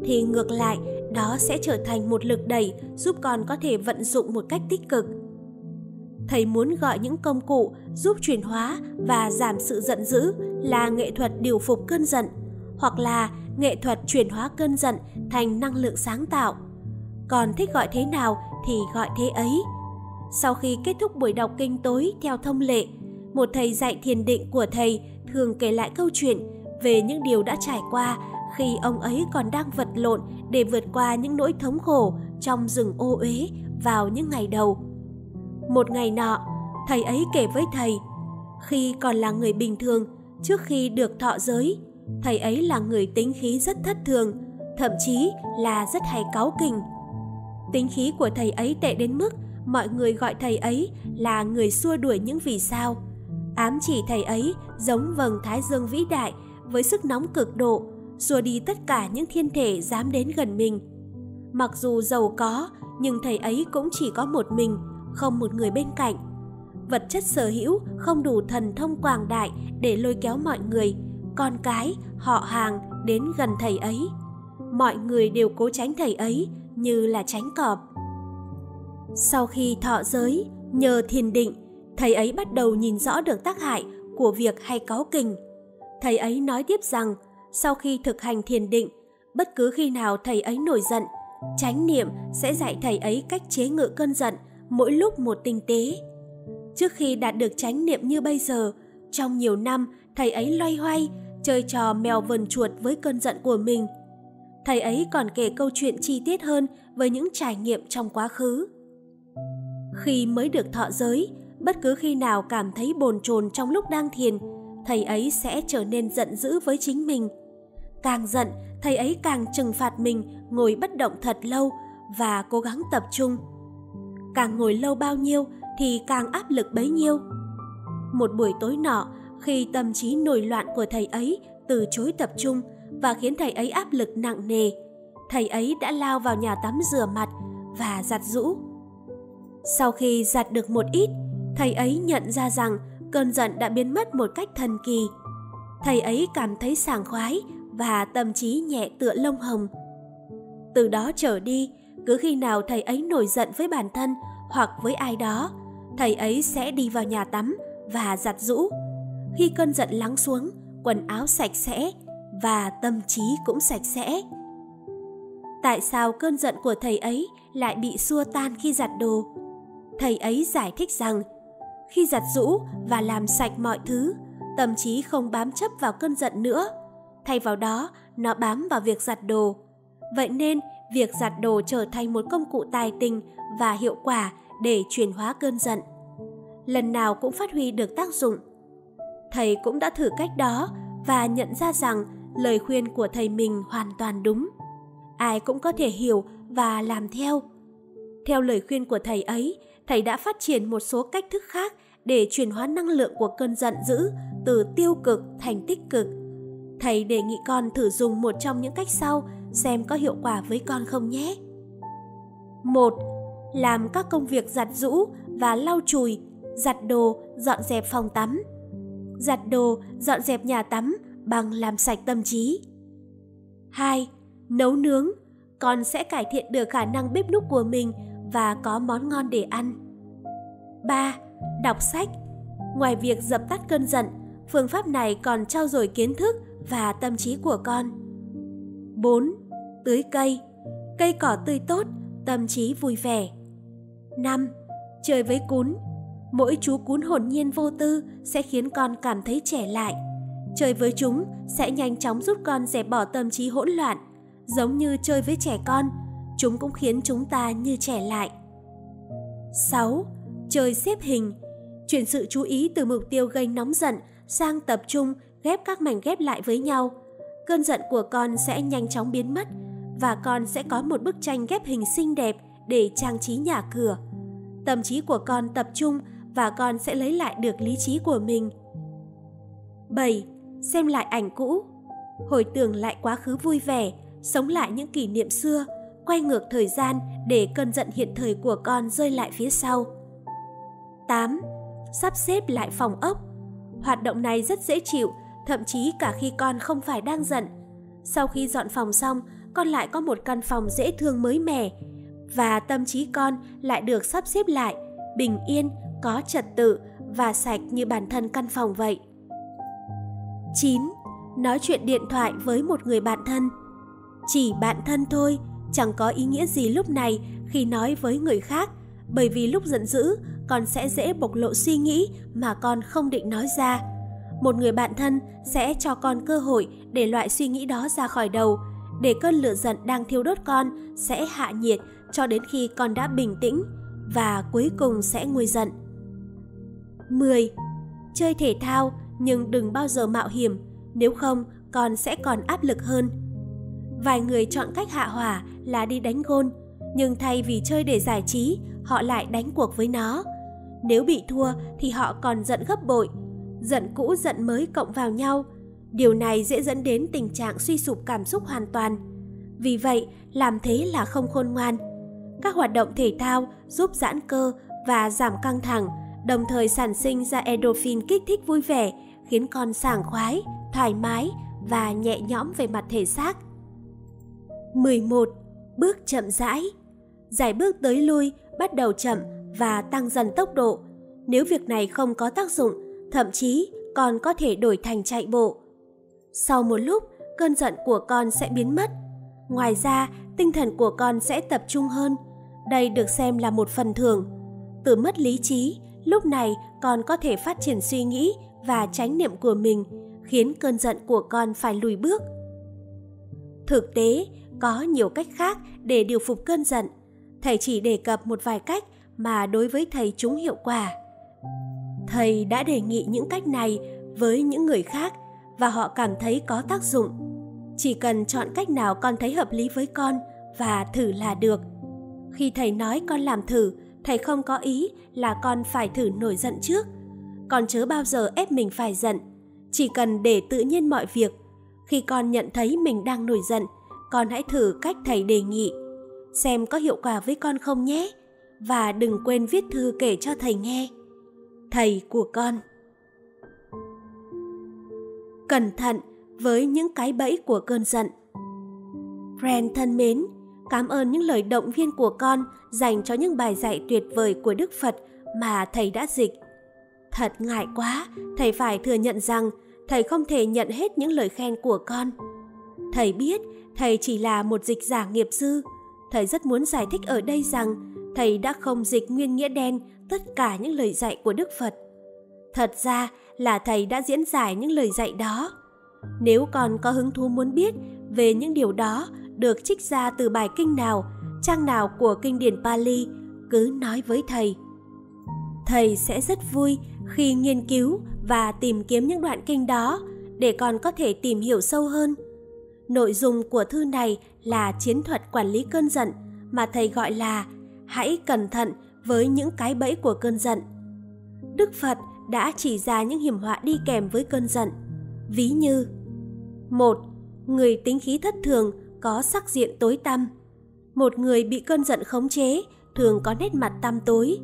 thì ngược lại, đó sẽ trở thành một lực đẩy giúp con có thể vận dụng một cách tích cực. Thầy muốn gọi những công cụ giúp chuyển hóa và giảm sự giận dữ là nghệ thuật điều phục cơn giận, hoặc là nghệ thuật chuyển hóa cơn giận thành năng lượng sáng tạo. Còn thích gọi thế nào thì gọi thế ấy. Sau khi kết thúc buổi đọc kinh tối theo thông lệ, một thầy dạy thiền định của thầy thường kể lại câu chuyện về những điều đã trải qua khi ông ấy còn đang vật lộn để vượt qua những nỗi thống khổ trong rừng ô uế vào những ngày đầu. Một ngày nọ, thầy ấy kể với thầy, khi còn là người bình thường, trước khi được thọ giới, thầy ấy là người tính khí rất thất thường, thậm chí là rất hay cáu kỉnh. Tính khí của thầy ấy tệ đến mức mọi người gọi thầy ấy là người xua đuổi những vì sao. Ám chỉ thầy ấy giống vầng thái dương vĩ đại với sức nóng cực độ, xua đi tất cả những thiên thể dám đến gần mình. Mặc dù giàu có, nhưng thầy ấy cũng chỉ có một mình, không một người bên cạnh. Vật chất sở hữu không đủ thần thông quảng đại để lôi kéo mọi người, con cái, họ hàng đến gần thầy ấy. Mọi người đều cố tránh thầy ấy như là tránh cọp. Sau khi thọ giới, nhờ thiền định, thầy ấy bắt đầu nhìn rõ được tác hại của việc hay cáu kình. Thầy ấy nói tiếp rằng, sau khi thực hành thiền định, bất cứ khi nào thầy ấy nổi giận, chánh niệm sẽ dạy thầy ấy cách chế ngự cơn giận mỗi lúc một tinh tế. Trước khi đạt được chánh niệm như bây giờ, trong nhiều năm thầy ấy loay hoay, chơi trò mèo vần chuột với cơn giận của mình. Thầy ấy còn kể câu chuyện chi tiết hơn với những trải nghiệm trong quá khứ. Khi mới được thọ giới, bất cứ khi nào cảm thấy bồn chồn trong lúc đang thiền, thầy ấy sẽ trở nên giận dữ với chính mình. Càng giận, thầy ấy càng trừng phạt mình ngồi bất động thật lâu và cố gắng tập trung. Càng ngồi lâu bao nhiêu thì càng áp lực bấy nhiêu. Một buổi tối nọ, khi tâm trí nổi loạn của thầy ấy từ chối tập trung và khiến thầy ấy áp lực nặng nề, thầy ấy đã lao vào nhà tắm rửa mặt và giặt rũ. Sau khi giặt được một ít, thầy ấy nhận ra rằng cơn giận đã biến mất một cách thần kỳ. Thầy ấy cảm thấy sảng khoái và tâm trí nhẹ tựa lông hồng. Từ đó trở đi, cứ khi nào thầy ấy nổi giận với bản thân hoặc với ai đó, thầy ấy sẽ đi vào nhà tắm và giặt rũ. Khi cơn giận lắng xuống, quần áo sạch sẽ và tâm trí cũng sạch sẽ. Tại sao cơn giận của thầy ấy lại bị xua tan khi giặt đồ? Thầy ấy giải thích rằng khi giặt rũ và làm sạch mọi thứ, tâm trí không bám chấp vào cơn giận nữa. Thay vào đó, nó bám vào việc giặt đồ. Vậy nên, việc giặt đồ trở thành một công cụ tài tình và hiệu quả để chuyển hóa cơn giận. Lần nào cũng phát huy được tác dụng. Thầy cũng đã thử cách đó và nhận ra rằng lời khuyên của thầy mình hoàn toàn đúng. Ai cũng có thể hiểu và làm theo. Theo lời khuyên của thầy ấy, thầy đã phát triển một số cách thức khác để chuyển hóa năng lượng của cơn giận dữ từ tiêu cực thành tích cực. Thầy đề nghị con thử dùng một trong những cách sau xem có hiệu quả với con không nhé. 1. Làm các công việc giặt rũ và lau chùi, giặt đồ, dọn dẹp phòng tắm. Giặt đồ, dọn dẹp nhà tắm bằng làm sạch tâm trí. 2. Nấu nướng, con sẽ cải thiện được khả năng bếp núc của mình và có món ngon để ăn. 3. Đọc sách. Ngoài việc dập tắt cơn giận, phương pháp này còn trao dồi kiến thức và tâm trí của con. 4. Tưới cây. Cây cỏ tươi tốt, tâm trí vui vẻ. 5. Chơi với cún. Mỗi chú cún hồn nhiên vô tư sẽ khiến con cảm thấy trẻ lại. Chơi với chúng sẽ nhanh chóng giúp con dẹp bỏ tâm trí hỗn loạn. Giống như chơi với trẻ con, chúng cũng khiến chúng ta như trẻ lại. 6. Chơi xếp hình. Chuyển sự chú ý từ mục tiêu gây nóng giận sang tập trung ghép các mảnh ghép lại với nhau. Cơn giận của con sẽ nhanh chóng biến mất và con sẽ có một bức tranh ghép hình xinh đẹp để trang trí nhà cửa. Tâm trí của con tập trung và con sẽ lấy lại được lý trí của mình. 7. Xem lại ảnh cũ. Hồi tưởng lại quá khứ vui vẻ, sống lại những kỷ niệm xưa, quay ngược thời gian để cơn giận hiện thời của con rơi lại phía sau. 8. Sắp xếp lại phòng ốc. Hoạt động này rất dễ chịu, thậm chí cả khi con không phải đang giận. Sau khi dọn phòng xong, con lại có một căn phòng dễ thương mới mẻ và tâm trí con lại được sắp xếp lại, bình yên, có trật tự và sạch như bản thân căn phòng vậy. 9. Nói chuyện điện thoại với một người bạn thân. Chỉ bạn thân thôi, chẳng có ý nghĩa gì lúc này khi nói với người khác, bởi vì lúc giận dữ, con sẽ dễ bộc lộ suy nghĩ mà con không định nói ra. Một người bạn thân sẽ cho con cơ hội để loại suy nghĩ đó ra khỏi đầu, để cơn lửa giận đang thiêu đốt con sẽ hạ nhiệt cho đến khi con đã bình tĩnh và cuối cùng sẽ nguôi giận. 10. Chơi thể thao nhưng đừng bao giờ mạo hiểm, nếu không con sẽ còn áp lực hơn. Vài người chọn cách hạ hỏa là đi đánh gôn, nhưng thay vì chơi để giải trí, họ lại đánh cuộc với nó. Nếu bị thua thì họ còn giận gấp bội, giận cũ giận mới cộng vào nhau. Điều này dễ dẫn đến tình trạng suy sụp cảm xúc hoàn toàn. Vì vậy, làm thế là không khôn ngoan. Các hoạt động thể thao giúp giãn cơ và giảm căng thẳng, đồng thời sản sinh ra endorphin kích thích vui vẻ, khiến con sảng khoái, thoải mái và nhẹ nhõm về mặt thể xác. 11. Bước chậm rãi Giải bước tới lui bắt đầu chậm và tăng dần tốc độ. Nếu việc này không có tác dụng, thậm chí còn có thể đổi thành chạy bộ. Sau một lúc, cơn giận của con sẽ biến mất. Ngoài ra, tinh thần của con sẽ tập trung hơn. Đây được xem là một phần thưởng. Từ mất lý trí, lúc này con có thể phát triển suy nghĩ và chánh niệm của mình, khiến cơn giận của con phải lùi bước. Thực tế, có nhiều cách khác để điều phục cơn giận. Thầy chỉ đề cập một vài cách mà đối với thầy chúng hiệu quả. Thầy đã đề nghị những cách này với những người khác và họ cảm thấy có tác dụng. Chỉ cần chọn cách nào con thấy hợp lý với con và thử là được. Khi thầy nói con làm thử, thầy không có ý là con phải thử nổi giận trước. Con chớ bao giờ ép mình phải giận. Chỉ cần để tự nhiên mọi việc. Khi con nhận thấy mình đang nổi giận, con hãy thử cách thầy đề nghị. Xem có hiệu quả với con không nhé. Và đừng quên viết thư kể cho thầy nghe. Thầy của con Cẩn thận với những cái bẫy của cơn giận. Friend thân mến, cảm ơn những lời động viên của con dành cho những bài dạy tuyệt vời của Đức Phật mà thầy đã dịch. Thật ngại quá, thầy phải thừa nhận rằng thầy không thể nhận hết những lời khen của con. Thầy biết thầy chỉ là một dịch giả nghiệp dư. Thầy rất muốn giải thích ở đây rằng thầy đã không dịch nguyên nghĩa đen tất cả những lời dạy của Đức Phật. Thật ra là thầy đã diễn giải những lời dạy đó. Nếu còn có hứng thú muốn biết về những điều đó được trích ra từ bài kinh nào, trang nào của kinh điển Pali, cứ nói với thầy. Thầy sẽ rất vui khi nghiên cứu và tìm kiếm những đoạn kinh đó để con có thể tìm hiểu sâu hơn. Nội dung của thư này là chiến thuật quản lý cơn giận mà thầy gọi là hãy cẩn thận với những cái bẫy của cơn giận. Đức Phật đã chỉ ra những hiểm họa đi kèm với cơn giận. Ví như một Người tính khí thất thường có sắc diện tối tăm. Một người bị cơn giận khống chế thường có nét mặt tăm tối.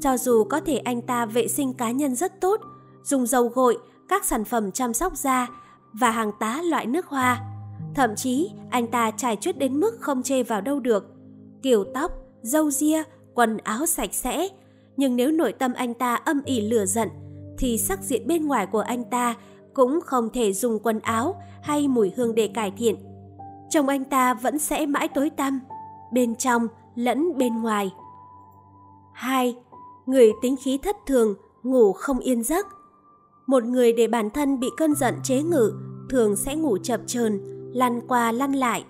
Cho dù có thể anh ta vệ sinh cá nhân rất tốt, dùng dầu gội, các sản phẩm chăm sóc da và hàng tá loại nước hoa. Thậm chí anh ta trải chuốt đến mức không chê vào đâu được. Kiểu tóc, râu ria, quần áo sạch sẽ. Nhưng nếu nội tâm anh ta âm ỉ lửa giận, thì sắc diện bên ngoài của anh ta cũng không thể dùng quần áo hay mùi hương để cải thiện. Chồng anh ta vẫn sẽ mãi tối tăm, bên trong lẫn bên ngoài. 2. Người tính khí thất thường, ngủ không yên giấc. Một người để bản thân bị cơn giận chế ngự thường sẽ ngủ chập chờn, lăn qua lăn lại.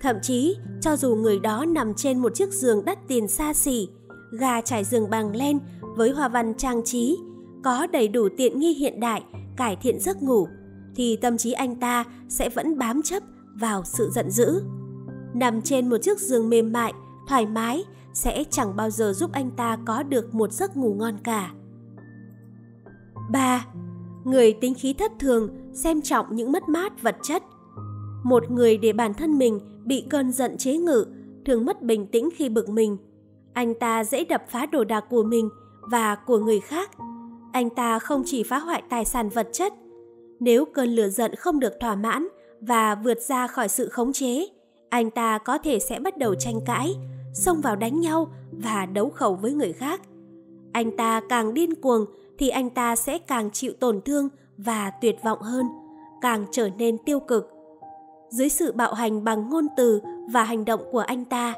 Thậm chí, cho dù người đó nằm trên một chiếc giường đắt tiền xa xỉ, gà trải giường bằng len với hoa văn trang trí, có đầy đủ tiện nghi hiện đại, cải thiện giấc ngủ, thì tâm trí anh ta sẽ vẫn bám chấp vào sự giận dữ. Nằm trên một chiếc giường mềm mại, thoải mái sẽ chẳng bao giờ giúp anh ta có được một giấc ngủ ngon cả. 3. Người tính khí thất thường xem trọng những mất mát vật chất. Một người để bản thân mình bị cơn giận chế ngự thường mất bình tĩnh khi bực mình. Anh ta dễ đập phá đồ đạc của mình và của người khác. Anh ta không chỉ phá hoại tài sản vật chất. Nếu cơn lửa giận không được thỏa mãn và vượt ra khỏi sự khống chế, anh ta có thể sẽ bắt đầu tranh cãi, xông vào đánh nhau và đấu khẩu với người khác. Anh ta càng điên cuồng thì anh ta sẽ càng chịu tổn thương và tuyệt vọng hơn, càng trở nên tiêu cực. Dưới sự bạo hành bằng ngôn từ và hành động của anh ta,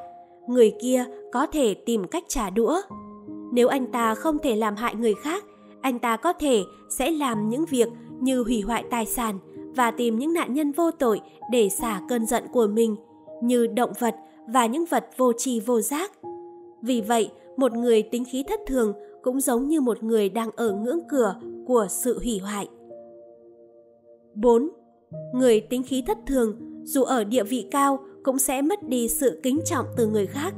người kia có thể tìm cách trả đũa. Nếu anh ta không thể làm hại người khác, anh ta có thể sẽ làm những việc như hủy hoại tài sản và tìm những nạn nhân vô tội để xả cơn giận của mình, như động vật và những vật vô tri vô giác. Vì vậy, một người tính khí thất thường cũng giống như một người đang ở ngưỡng cửa của sự hủy hoại. 4. Người tính khí thất thường, dù ở địa vị cao cũng sẽ mất đi sự kính trọng từ người khác.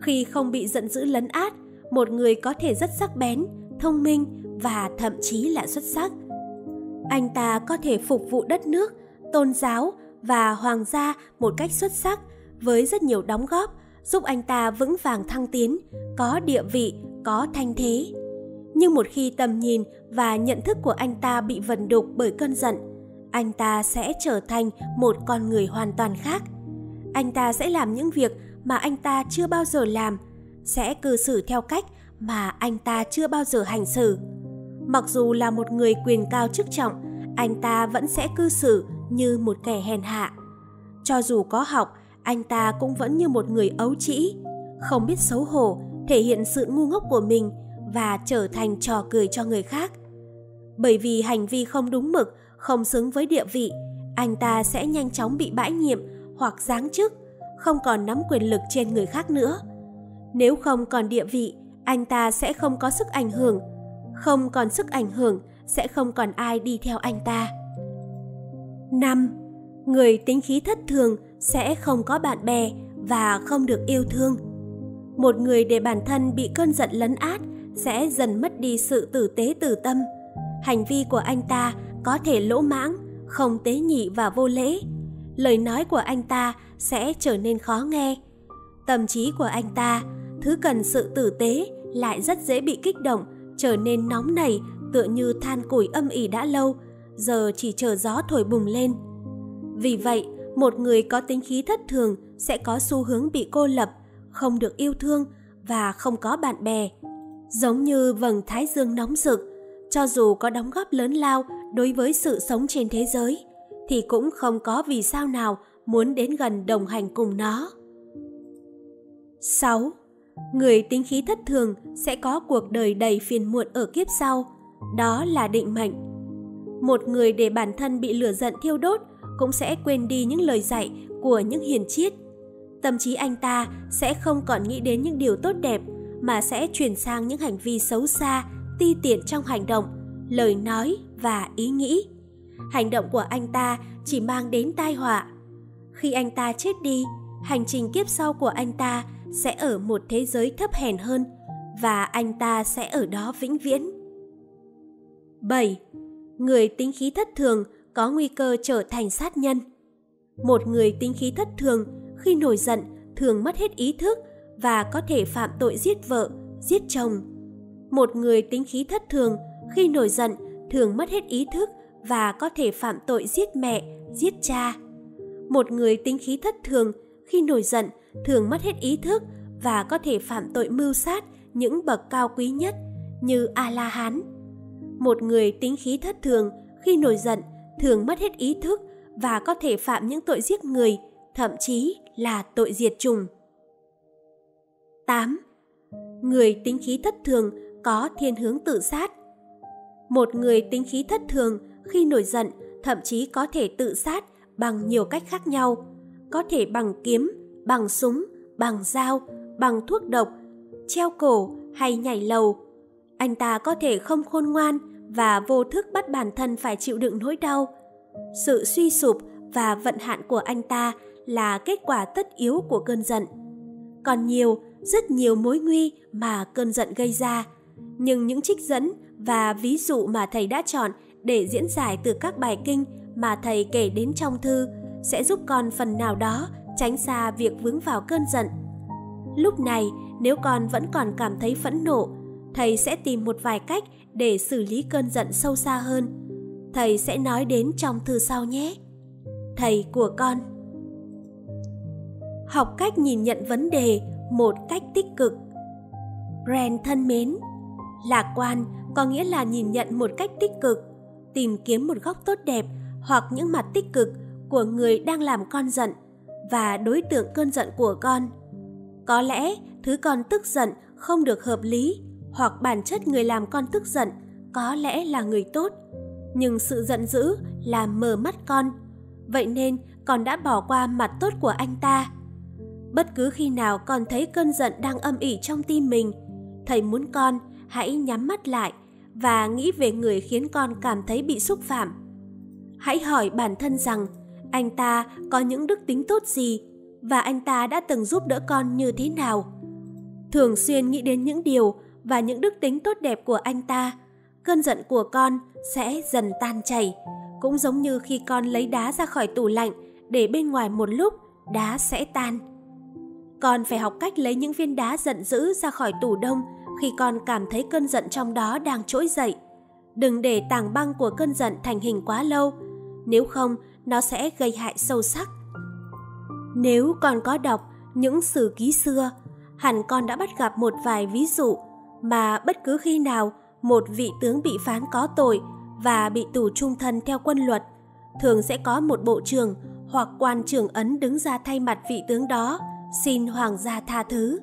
Khi không bị giận dữ lấn át, một người có thể rất sắc bén, thông minh và thậm chí là xuất sắc. Anh ta có thể phục vụ đất nước, tôn giáo và hoàng gia một cách xuất sắc với rất nhiều đóng góp giúp anh ta vững vàng thăng tiến, có địa vị, có thanh thế. Nhưng một khi tầm nhìn và nhận thức của anh ta bị vần đục bởi cơn giận, anh ta sẽ trở thành một con người hoàn toàn khác. Anh ta sẽ làm những việc mà anh ta chưa bao giờ làm, sẽ cư xử theo cách mà anh ta chưa bao giờ hành xử. Mặc dù là một người quyền cao chức trọng, anh ta vẫn sẽ cư xử như một kẻ hèn hạ. Cho dù có học, anh ta cũng vẫn như một người ấu trĩ, không biết xấu hổ, thể hiện sự ngu ngốc của mình và trở thành trò cười cho người khác. Bởi vì hành vi không đúng mực, không xứng với địa vị, anh ta sẽ nhanh chóng bị bãi nhiệm hoặc giáng chức, không còn nắm quyền lực trên người khác nữa. Nếu không còn địa vị, anh ta sẽ không có sức ảnh hưởng. Không còn sức ảnh hưởng, sẽ không còn ai đi theo anh ta. 5. Người tính khí thất thường sẽ không có bạn bè và không được yêu thương. Một người để bản thân bị cơn giận lấn át sẽ dần mất đi sự tử tế tử tâm. Hành vi của anh ta có thể lỗ mãng, không tế nhị và vô lễ. Lời nói của anh ta sẽ trở nên khó nghe. Tâm trí của anh ta, thứ cần sự tử tế lại rất dễ bị kích động, trở nên nóng nảy tựa như than củi âm ỉ đã lâu, giờ chỉ chờ gió thổi bùng lên. Vì vậy, một người có tính khí thất thường sẽ có xu hướng bị cô lập, không được yêu thương và không có bạn bè. Giống như vầng thái dương nóng rực, cho dù có đóng góp lớn lao đối với sự sống trên thế giới, thì cũng không có vì sao nào muốn đến gần đồng hành cùng nó. 6. Người tính khí thất thường sẽ có cuộc đời đầy phiền muộn ở kiếp sau, đó là định mệnh. Một người để bản thân bị lửa giận thiêu đốt cũng sẽ quên đi những lời dạy của những hiền triết. Tâm trí anh ta sẽ không còn nghĩ đến những điều tốt đẹp mà sẽ chuyển sang những hành vi xấu xa, ti tiện trong hành động, lời nói và ý nghĩ. Hành động của anh ta chỉ mang đến tai họa. Khi anh ta chết đi, hành trình kiếp sau của anh ta sẽ ở một thế giới thấp hèn hơn và anh ta sẽ ở đó vĩnh viễn. 7. Người tính khí thất thường có nguy cơ trở thành sát nhân. Một người tính khí thất thường khi nổi giận thường mất hết ý thức và có thể phạm tội giết vợ, giết chồng. Một người tính khí thất thường khi nổi giận thường mất hết ý thức và có thể phạm tội giết mẹ, giết cha. Một người tính khí thất thường khi nổi giận thường mất hết ý thức và có thể phạm tội mưu sát những bậc cao quý nhất như A-la-hán. Một người tính khí thất thường khi nổi giận thường mất hết ý thức và có thể phạm những tội giết người, thậm chí là tội diệt chủng. 8. Người tính khí thất thường có thiên hướng tự sát. Một người tính khí thất thường khi nổi giận thậm chí có thể tự sát bằng nhiều cách khác nhau, có thể bằng kiếm, bằng súng, bằng dao, bằng thuốc độc, treo cổ hay nhảy lầu. Anh ta có thể không khôn ngoan và vô thức bắt bản thân phải chịu đựng nỗi đau. Sự suy sụp và vận hạn của anh ta là kết quả tất yếu của cơn giận. Còn nhiều, rất nhiều mối nguy mà cơn giận gây ra. Nhưng những trích dẫn và ví dụ mà thầy đã chọn để diễn giải từ các bài kinh mà thầy kể đến trong thư sẽ giúp con phần nào đó tránh xa việc vướng vào cơn giận. Lúc này, nếu con vẫn còn cảm thấy phẫn nộ, thầy sẽ tìm một vài cách để xử lý cơn giận sâu xa hơn. Thầy sẽ nói đến trong thư sau nhé. Thầy của con Học cách nhìn nhận vấn đề một cách tích cực. Brand thân mến, lạc quan có nghĩa là nhìn nhận một cách tích cực, tìm kiếm một góc tốt đẹp hoặc những mặt tích cực của người đang làm con giận và đối tượng cơn giận của con. Có lẽ thứ con tức giận không được hợp lý hoặc bản chất người làm con tức giận có lẽ là người tốt, nhưng sự giận dữ làm mờ mắt con. Vậy nên con đã bỏ qua mặt tốt của anh ta. Bất cứ khi nào con thấy cơn giận đang âm ỉ trong tim mình, thầy muốn con hãy nhắm mắt lại và nghĩ về người khiến con cảm thấy bị xúc phạm. Hãy hỏi bản thân rằng anh ta có những đức tính tốt gì và anh ta đã từng giúp đỡ con như thế nào. Thường xuyên nghĩ đến những điều và những đức tính tốt đẹp của anh ta, cơn giận của con sẽ dần tan chảy. Cũng giống như khi con lấy đá ra khỏi tủ lạnh để bên ngoài một lúc, đá sẽ tan. Con phải học cách lấy những viên đá giận dữ ra khỏi tủ đông khi con cảm thấy cơn giận trong đó đang trỗi dậy. Đừng để tảng băng của cơn giận thành hình quá lâu, nếu không nó sẽ gây hại sâu sắc. Nếu con có đọc những sử ký xưa, hẳn con đã bắt gặp một vài ví dụ mà bất cứ khi nào một vị tướng bị phán có tội và bị tù trung thân theo quân luật, thường sẽ có một bộ trưởng hoặc quan trưởng ấn đứng ra thay mặt vị tướng đó xin hoàng gia tha thứ.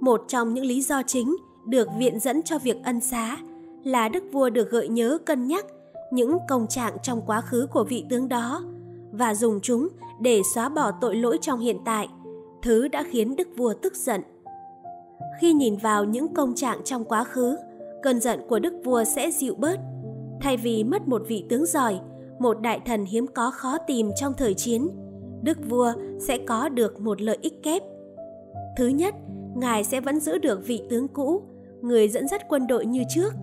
Một trong những lý do chính được viện dẫn cho việc ân xá là đức vua được gợi nhớ cân nhắc những công trạng trong quá khứ của vị tướng đó và dùng chúng để xóa bỏ tội lỗi trong hiện tại, thứ đã khiến đức vua tức giận. Khi nhìn vào những công trạng trong quá khứ, cơn giận của đức vua sẽ dịu bớt. Thay vì mất một vị tướng giỏi, một đại thần hiếm có khó tìm trong thời chiến, đức vua sẽ có được một lợi ích kép. Thứ nhất, ngài sẽ vẫn giữ được vị tướng cũ, người dẫn dắt quân đội như trước,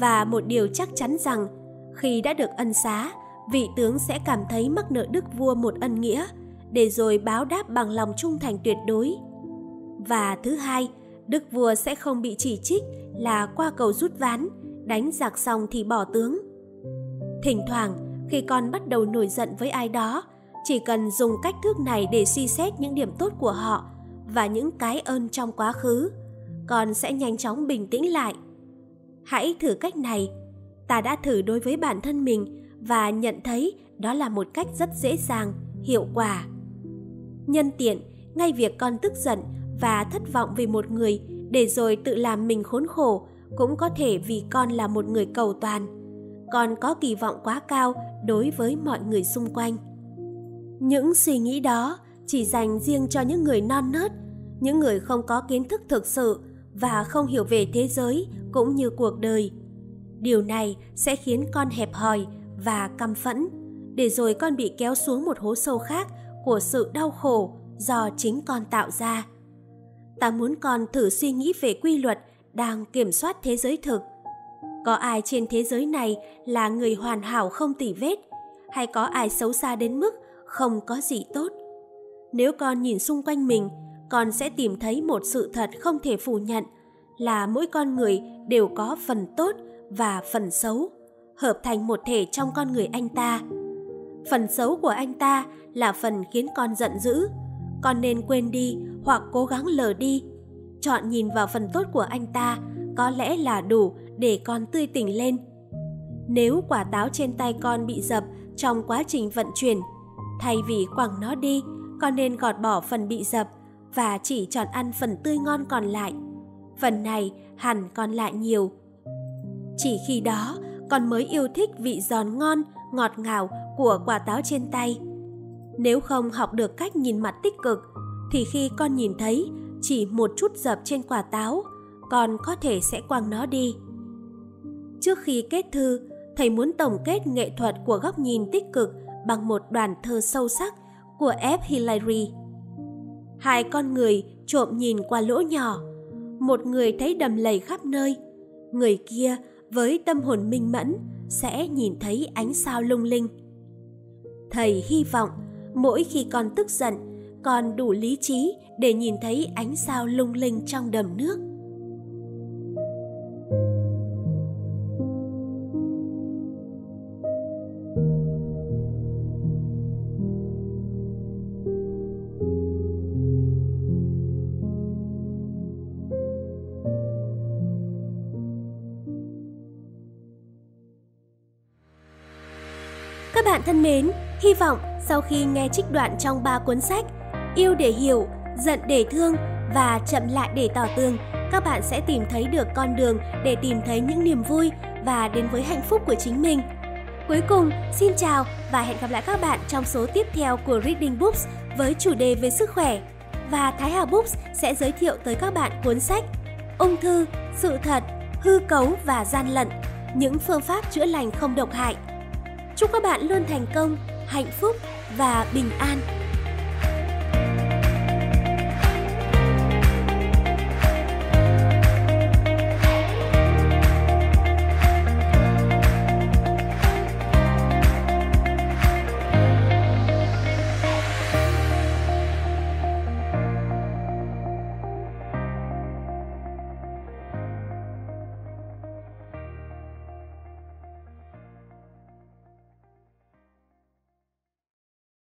và một điều chắc chắn rằng khi đã được ân xá, vị tướng sẽ cảm thấy mắc nợ đức vua một ân nghĩa, để rồi báo đáp bằng lòng trung thành tuyệt đối. Và thứ hai, đức vua sẽ không bị chỉ trích là qua cầu rút ván, đánh giặc xong thì bỏ tướng. Thỉnh thoảng, khi con bắt đầu nổi giận với ai đó, chỉ cần dùng cách thức này để suy xét những điểm tốt của họ và những cái ơn trong quá khứ, con sẽ nhanh chóng bình tĩnh lại. Hãy thử cách này. Ta đã thử đối với bản thân mình và nhận thấy đó là một cách rất dễ dàng, hiệu quả. Nhân tiện, ngay việc con tức giận và thất vọng vì một người để rồi tự làm mình khốn khổ cũng có thể vì con là một người cầu toàn. Con có kỳ vọng quá cao đối với mọi người xung quanh. Những suy nghĩ đó chỉ dành riêng cho những người non nớt, những người không có kiến thức thực sự và không hiểu về thế giới cũng như cuộc đời. Điều này sẽ khiến con hẹp hòi và căm phẫn, để rồi con bị kéo xuống một hố sâu khác của sự đau khổ do chính con tạo ra. ta muốn con thử suy nghĩ về quy luật đang kiểm soát thế giới thực. Có ai trên thế giới này là người hoàn hảo không tỉ vết, hay có ai xấu xa đến mức không có gì tốt? Nếu con nhìn xung quanh mình, con sẽ tìm thấy một sự thật không thể phủ nhận là mỗi con người đều có phần tốt và phần xấu, hợp thành một thể trong con người anh ta. Phần xấu của anh ta là phần khiến con giận dữ, con nên quên đi hoặc cố gắng lờ đi. Chọn nhìn vào phần tốt của anh ta có lẽ là đủ để con tươi tỉnh lên. Nếu quả táo trên tay con bị dập trong quá trình vận chuyển, thay vì quẳng nó đi, con nên gọt bỏ phần bị dập và chỉ chọn ăn phần tươi ngon còn lại. Phần này hẳn còn lại nhiều. Chỉ khi đó, con mới yêu thích vị giòn ngon, ngọt ngào của quả táo trên tay. Nếu không học được cách nhìn mặt tích cực, thì khi con nhìn thấy chỉ một chút dập trên quả táo, con có thể sẽ quăng nó đi. Trước khi kết thư, thầy muốn tổng kết nghệ thuật của góc nhìn tích cực bằng một đoàn thơ sâu sắc của F. Hillary. Hai con người trộm nhìn qua lỗ nhỏ, một người thấy đầm lầy khắp nơi, người kia với tâm hồn minh mẫn sẽ nhìn thấy ánh sao lung linh. Thầy hy vọng mỗi khi con tức giận, con đủ lý trí để nhìn thấy ánh sao lung linh trong đầm nước. Bạn thân mến, hy vọng sau khi nghe trích đoạn trong ba cuốn sách Yêu để hiểu, Giận để thương và Chậm lại để tỏ tường, các bạn sẽ tìm thấy được con đường để tìm thấy những niềm vui và đến với hạnh phúc của chính mình. Cuối cùng, xin chào và hẹn gặp lại các bạn trong số tiếp theo của Reading Books với chủ đề về sức khỏe. Và Thái Hà Books sẽ giới thiệu tới các bạn cuốn sách Ung thư, sự thật, hư cấu và gian lận, những phương pháp chữa lành không độc hại Chúc các bạn luôn thành công, hạnh phúc và bình an.